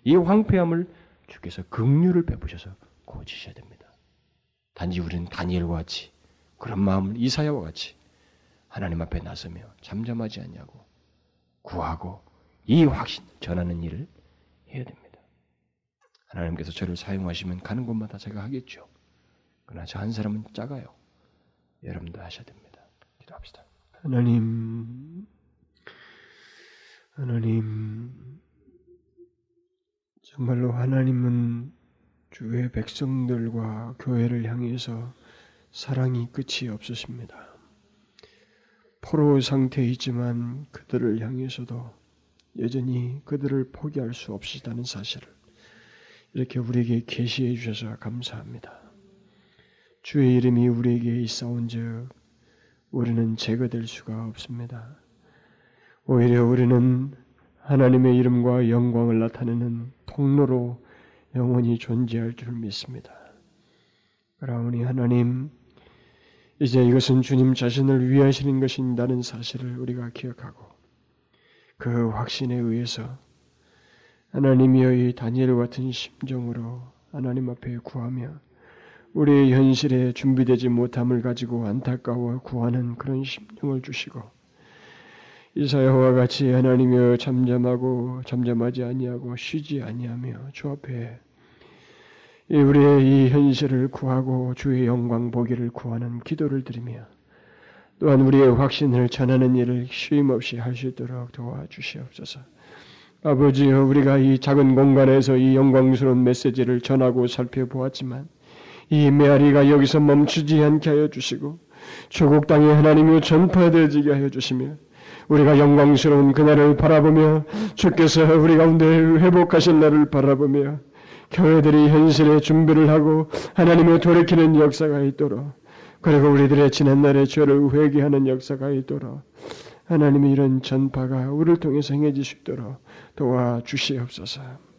S1: 이 황폐함을 주께서 긍휼을 베푸셔서 고치셔야 됩니다. 단지 우리는 다니엘과 같이 그런 마음을 이사야와 같이 하나님 앞에 나서며 잠잠하지 않냐고 구하고 이 확신 전하는 일을 해야 됩니다. 하나님께서 저를 사용하시면 가는 곳마다 제가 하겠죠. 그러나 저 한 사람은 작아요. 여러분도 하셔야 됩니다. 기도합시다. 하나님, 하나님, 정말로 하나님은 주의 백성들과 교회를 향해서 사랑이 끝이 없으십니다. 포로 상태이지만 그들을 향해서도 여전히 그들을 포기할 수 없으시다는 사실을 이렇게 우리에게 계시해 주셔서 감사합니다. 주의 이름이 우리에게 있사온즉 우리는 제거될 수가 없습니다. 오히려 우리는 하나님의 이름과 영광을 나타내는 통로로 영원히 존재할 줄 믿습니다. 그러니 하나님, 이제 이것은 주님 자신을 위하시는 것인다는 사실을 우리가 기억하고 그 확신에 의해서 하나님이여 이 다니엘 같은 심정으로 하나님 앞에 구하며 우리의 현실에 준비되지 못함을 가지고 안타까워 구하는 그런 심령을 주시고 이사야와 같이 하나님이여 잠잠하고 잠잠하지 아니하고 쉬지 아니하며 주 앞에 우리의 이 현실을 구하고 주의 영광 보기를 구하는 기도를 드리며 또한 우리의 확신을 전하는 일을 쉼없이 있도록 도와주시옵소서. 아버지여 우리가 이 작은 공간에서 이 영광스러운 메시지를 전하고 살펴보았지만 이 메아리가 여기서 멈추지 않게 하여 주시고 조국 땅에 하나님이 전파되지게 하여 주시며 우리가 영광스러운 그날을 바라보며 주께서 우리 가운데 회복하신 날을 바라보며 교회들이 현실의 준비를 하고 하나님을 돌이키는 역사가 있도록 그리고 우리들의 지난날의 죄를 회개하는 역사가 있도록 하나님의 이런 전파가 우리를 통해서 있도록 도와주시옵소서.